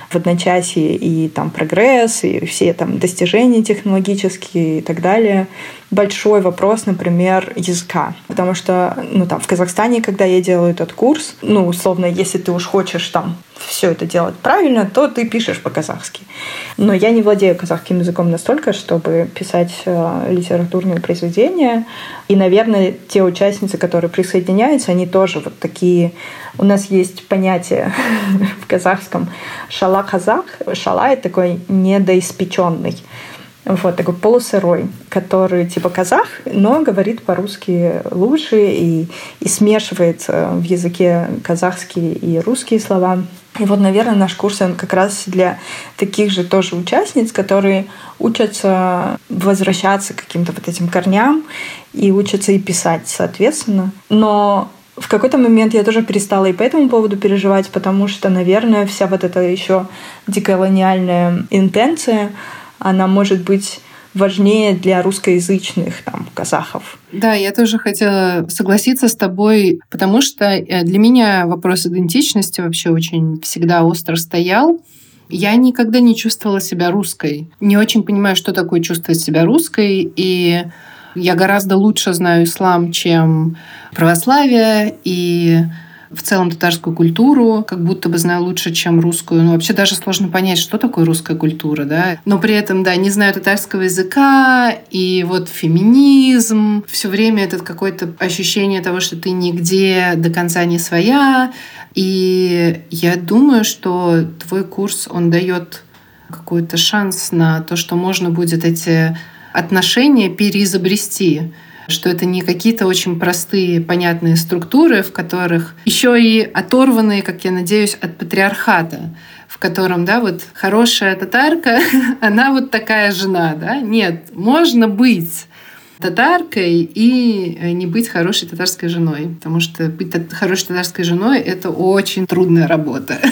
в одночасье и там прогресс, и все там достижения технологические и так далее. Большой вопрос, например, языка. Потому что, ну, там, в Казахстане, когда я делаю этот курс, ну, условно, если ты уж хочешь там все это делать правильно, то ты пишешь по-казахски. Но я не владею казахским языком настолько, чтобы писать э, литературные произведения. И, наверное, те участницы, которые присоединяются, они тоже вот такие... У нас есть понятие в казахском шала казах. Шала — это такой недоиспеченный вот такой полусырой, который типа казах, но говорит по-русски лучше и, и смешивает э, в языке казахские и русские слова. И вот, наверное, наш курс он как раз для таких же тоже участниц, которые учатся возвращаться к каким-то вот этим корням и учатся и писать, соответственно. Но в какой-то момент я тоже перестала и по этому поводу переживать, потому что, наверное, вся вот эта еще деколониальная интенция, она может быть важнее для русскоязычных там, казахов. Да, я тоже хотела согласиться с тобой, потому что э, для меня вопрос идентичности вообще очень всегда остро стоял. Я никогда не чувствовала себя русской. Не очень понимаю, что такое чувствовать себя русской. И Я гораздо лучше знаю ислам, чем православие, и в целом татарскую культуру, как будто бы знаю лучше, чем русскую. Ну, вообще даже сложно понять, что такое русская культура, да. Но при этом, да, не знаю татарского языка, и вот феминизм, все время это какое-то ощущение того, что ты нигде до конца не своя. И я думаю, что твой курс, он дает какой-то шанс на то, что можно будет эти отношения переизобрести что это не какие-то очень простые, понятные структуры, в которых еще и оторванные, как я надеюсь, от патриархата, в котором, да, вот хорошая татарка, она вот такая жена, да? Нет, можно быть татаркой и не быть хорошей татарской женой, потому что быть хорошей татарской женой — это очень трудная работа.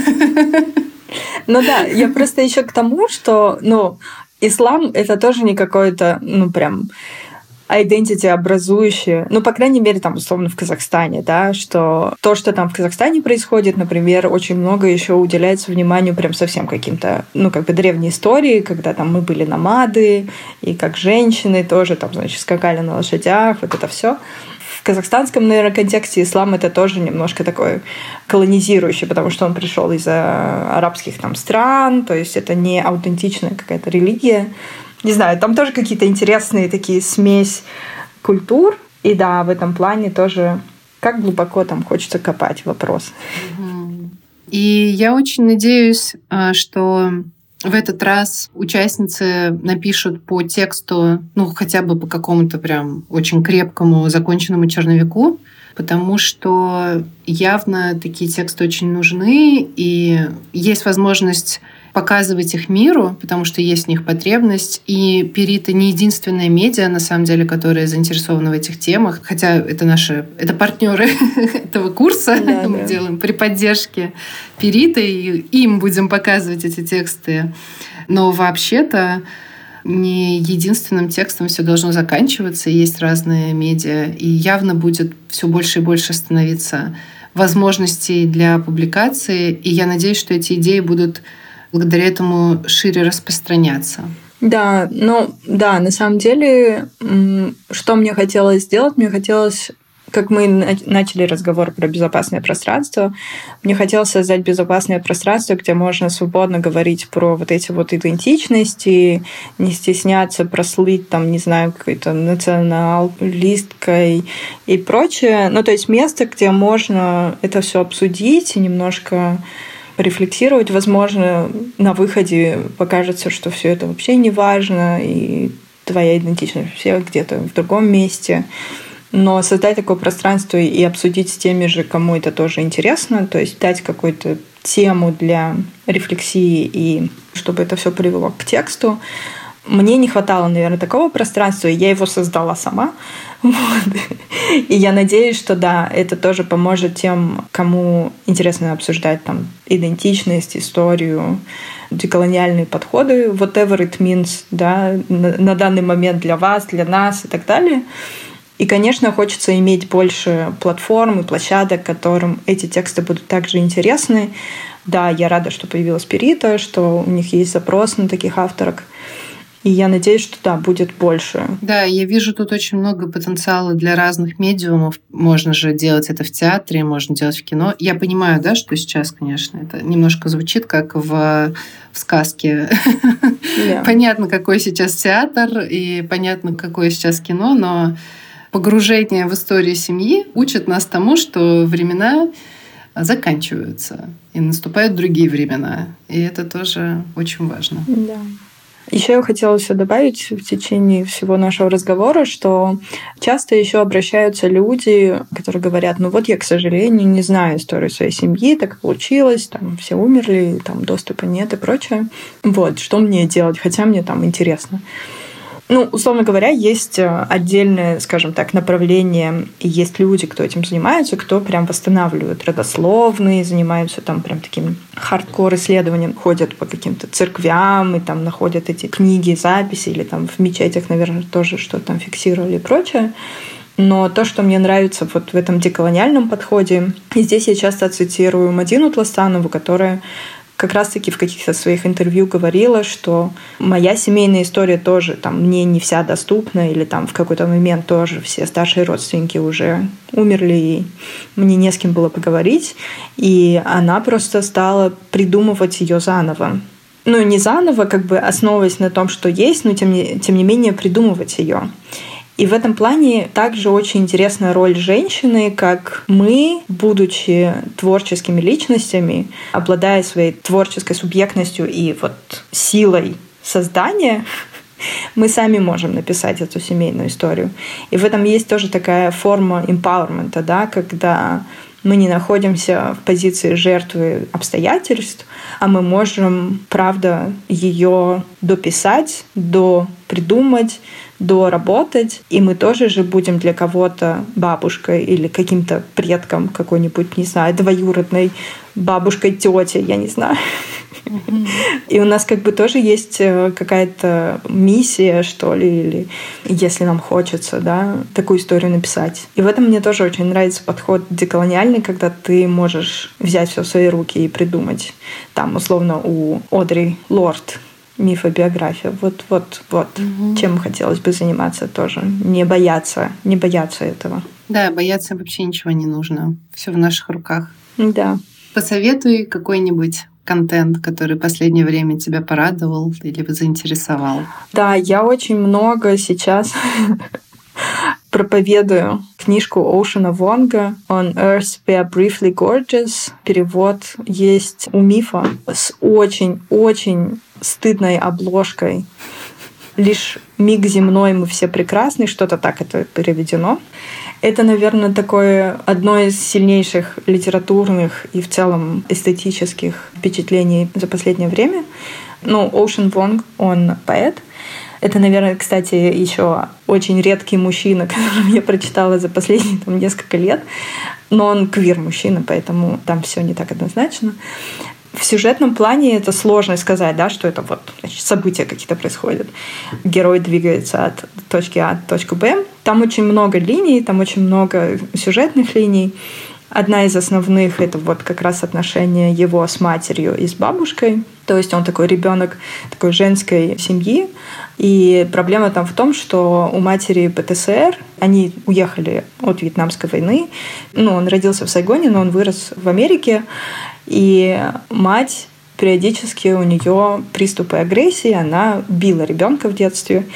Ну да, я просто еще к тому, что, ну, ислам — это тоже не какой-то, ну, прям identity образующие, ну, по крайней мере, там, условно, в Казахстане, да, что то, что там в Казахстане происходит, например, очень много еще уделяется вниманию прям совсем каким-то, ну, как бы древней истории, когда там мы были намады, и как женщины тоже там, значит, скакали на лошадях, вот это все. В казахстанском, наверное, контексте ислам это тоже немножко такой колонизирующий, потому что он пришел из арабских там стран, то есть это не аутентичная какая-то религия, не знаю, там тоже какие-то интересные такие смесь культур. И да, в этом плане тоже как глубоко там хочется копать вопрос. И я очень надеюсь, а, что в этот раз участницы напишут по тексту, ну, хотя бы по какому-то прям очень крепкому законченному черновику, потому что явно такие тексты очень нужны, и есть возможность показывать их миру, потому что есть в них потребность. И Перита не единственная медиа, на самом деле, которая заинтересована в этих темах. Хотя это наши, это партнеры этого курса да, мы да. делаем при поддержке Перита, и им будем показывать эти тексты. Но вообще-то не единственным текстом все должно заканчиваться. Есть разные медиа, и явно будет все больше и больше становиться возможностей для публикации. И я надеюсь, что эти идеи будут благодаря этому шире распространяться. Да, ну да, на самом деле, что мне хотелось сделать, мне хотелось как мы начали разговор про безопасное пространство, мне хотелось создать безопасное пространство, где можно свободно говорить про вот эти вот идентичности, не стесняться прослыть там, не знаю, какой-то националисткой и прочее. Ну, то есть место, где можно это все обсудить и немножко рефлексировать, возможно, на выходе покажется, что все это вообще не важно, и твоя идентичность все где-то в другом месте. Но создать такое пространство и обсудить с теми же, кому это тоже интересно, то есть дать какую-то тему для рефлексии и чтобы это все привело к тексту, мне не хватало, наверное, такого пространства, и я его создала сама. Вот. И я надеюсь, что да, это тоже поможет тем, кому интересно обсуждать там идентичность, историю, деколониальные подходы, whatever it means, да, на, на данный момент для вас, для нас и так далее. И, конечно, хочется иметь больше платформ и площадок, которым эти тексты будут также интересны. Да, я рада, что появилась Перита, что у них есть запрос на таких авторок. И я надеюсь, что да, будет больше. Да, я вижу тут очень много потенциала для разных медиумов. Можно же делать это в театре, можно делать в кино. Я понимаю, да, что сейчас, конечно, это немножко звучит как в, в сказке. Yeah. понятно, какой сейчас театр, и понятно, какое сейчас кино, но погружение в историю семьи учит нас тому, что времена заканчиваются, и наступают другие времена. И это тоже очень важно. Да. Еще я хотела еще добавить в течение всего нашего разговора, что часто еще обращаются люди, которые говорят, ну вот я, к сожалению, не знаю историю своей семьи, так получилось, там все умерли, там доступа нет и прочее. Вот, что мне делать, хотя мне там интересно. Ну, условно говоря, есть э, отдельное, скажем так, направление, и есть люди, кто этим занимается, кто прям восстанавливают родословные, занимаются там прям таким хардкор-исследованием, ходят по каким-то церквям и там находят эти книги, записи, или там в мечетях, наверное, тоже что-то там фиксировали и прочее. Но то, что мне нравится вот в этом деколониальном подходе, и здесь я часто цитирую Мадину Тластанову, которая как раз-таки в каких-то своих интервью говорила, что моя семейная история тоже там мне не вся доступна, или там в какой-то момент тоже все старшие родственники уже умерли, и мне не с кем было поговорить. И она просто стала придумывать ее заново. Ну, не заново, как бы основываясь на том, что есть, но тем не, тем не менее придумывать ее. И в этом плане также очень интересная роль женщины, как мы, будучи творческими личностями, обладая своей творческой субъектностью и вот силой создания, мы сами можем написать эту семейную историю. И в этом есть тоже такая форма empowerment, да, когда мы не находимся в позиции жертвы обстоятельств, а мы можем, правда, ее дописать, до придумать, доработать, и мы тоже же будем для кого-то бабушкой или каким-то предком какой-нибудь, не знаю, двоюродной бабушкой, тетей, я не знаю. И у нас как бы тоже есть э, какая-то миссия, что ли, или если нам хочется, да, такую историю написать. И в этом мне тоже очень нравится подход деколониальный, когда ты можешь взять все в свои руки и придумать. Там, условно, у Одри Лорд мифобиография. Вот, вот, вот, угу. чем хотелось бы заниматься тоже. Не бояться, не бояться этого. Да, бояться вообще ничего не нужно. Все в наших руках. Да. Посоветуй какой-нибудь контент, который в последнее время тебя порадовал или заинтересовал? Да, я очень много сейчас проповедую книжку Оушена Вонга «On Earth We Are Briefly Gorgeous». Перевод есть у Мифа с очень-очень стыдной обложкой. Лишь миг земной мы все прекрасны, что-то так это переведено. Это, наверное, такое одно из сильнейших литературных и в целом эстетических впечатлений за последнее время. Ну, Оушен Вонг, он поэт, это, наверное, кстати, еще очень редкий мужчина, которого я прочитала за последние там, несколько лет. Но он квир-мужчина, поэтому там все не так однозначно. В сюжетном плане это сложно сказать, да, что это вот значит, события какие-то происходят. Герой двигается от точки А до точки Б. Там очень много линий, там очень много сюжетных линий. Одна из основных это вот как раз отношение его с матерью и с бабушкой. То есть он такой ребенок такой женской семьи. И проблема там в том, что у матери ПТСР, они уехали от Вьетнамской войны. Ну, он родился в Сайгоне, но он вырос в Америке. И мать периодически у нее приступы агрессии, она била ребенка в детстве.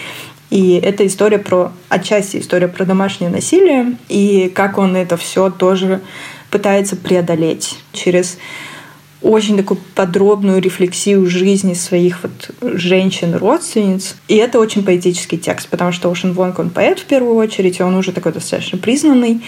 И это история про, отчасти история про домашнее насилие, и как он это все тоже пытается преодолеть через очень такую подробную рефлексию жизни своих вот женщин-родственниц. И это очень поэтический текст, потому что Ошен Вонг, он поэт в первую очередь, и он уже такой достаточно признанный.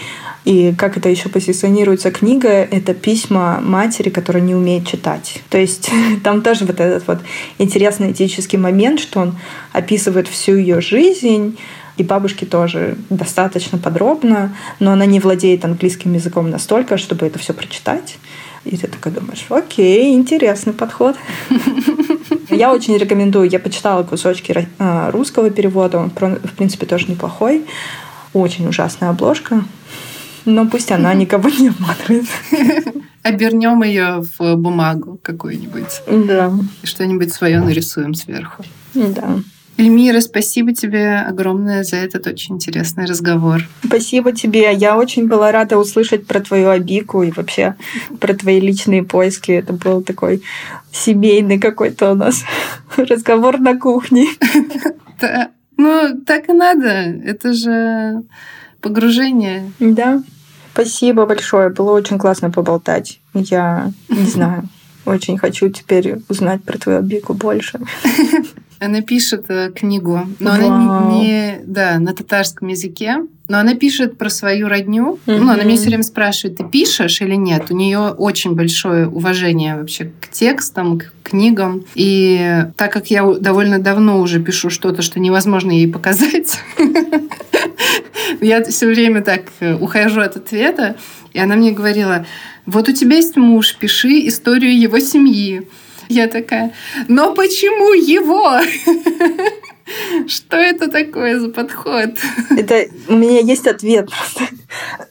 И как это еще позиционируется книга, это письма матери, которая не умеет читать. То есть там тоже вот этот вот интересный этический момент, что он описывает всю ее жизнь, и бабушки тоже достаточно подробно, но она не владеет английским языком настолько, чтобы это все прочитать. И ты такой думаешь, окей, интересный подход. Я очень рекомендую. Я почитала кусочки а, русского перевода. Он, в принципе, тоже неплохой. Очень ужасная обложка. Но пусть она никого не обманывает. Обернем ее в бумагу какую-нибудь. Да. И что-нибудь свое нарисуем сверху. Да. Эльмира, спасибо тебе огромное за этот очень интересный разговор. Спасибо тебе. Я очень была рада услышать про твою обику и вообще про твои личные поиски. Это был такой семейный какой-то у нас разговор на кухне. Ну, так и надо. Это же погружение. Да. Спасибо большое. Было очень классно поболтать. Я не знаю. Очень хочу теперь узнать про твою обику больше. Она пишет э, книгу, но Вау. она не, да, на татарском языке, но она пишет про свою родню. Mm-hmm. Ну, она меня все время спрашивает, ты пишешь или нет? У нее очень большое уважение вообще к текстам, к книгам. И так как я довольно давно уже пишу что-то, что невозможно ей показать, я все время так э, ухожу от ответа. И она мне говорила, вот у тебя есть муж, пиши историю его семьи. Я такая, но почему его? Что это такое за подход? Это у меня есть ответ.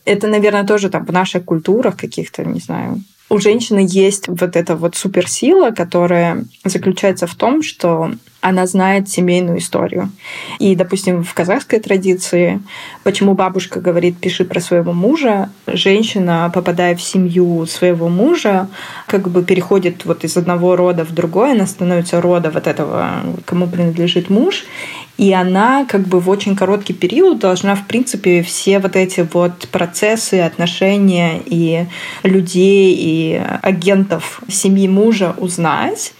Это, наверное, тоже там в наших культурах каких-то, не знаю, у женщины есть вот эта вот суперсила, которая заключается в том, что она знает семейную историю. И, допустим, в казахской традиции, почему бабушка говорит «пиши про своего мужа», женщина, попадая в семью своего мужа, как бы переходит вот из одного рода в другой, она становится рода вот этого, кому принадлежит муж, и она как бы в очень короткий период должна, в принципе, все вот эти вот процессы, отношения и людей, и агентов семьи мужа узнать,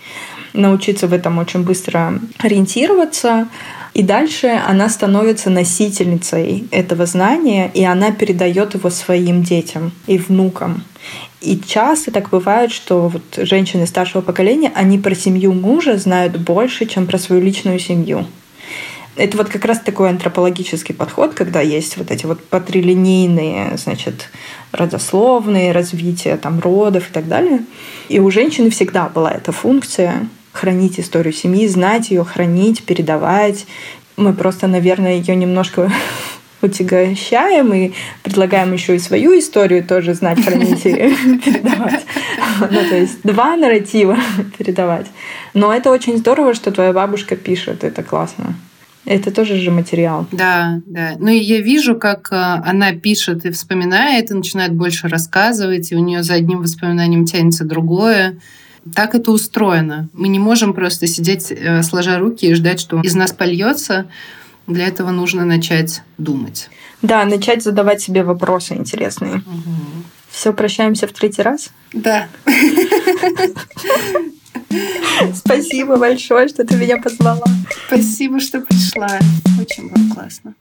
научиться в этом очень быстро ориентироваться. И дальше она становится носительницей этого знания, и она передает его своим детям и внукам. И часто так бывает, что вот женщины старшего поколения, они про семью мужа знают больше, чем про свою личную семью. Это вот как раз такой антропологический подход, когда есть вот эти вот патрилинейные, значит, родословные развития там родов и так далее. И у женщины всегда была эта функция хранить историю семьи, знать ее, хранить, передавать. Мы просто, наверное, ее немножко утягощаем и предлагаем еще и свою историю тоже знать, хранить и передавать. Ну, то есть два нарратива передавать. Но это очень здорово, что твоя бабушка пишет, это классно. Это тоже же материал. Да, да. Ну и я вижу, как э, она пишет и вспоминает, и начинает больше рассказывать, и у нее за одним воспоминанием тянется другое. Так это устроено. Мы не можем просто сидеть, э, сложа руки и ждать, что из нас польется. Для этого нужно начать думать. Да, начать задавать себе вопросы интересные. Угу. Все, прощаемся в третий раз? Да. Спасибо большое, что ты меня позвала. Спасибо, что пришла. Очень было классно.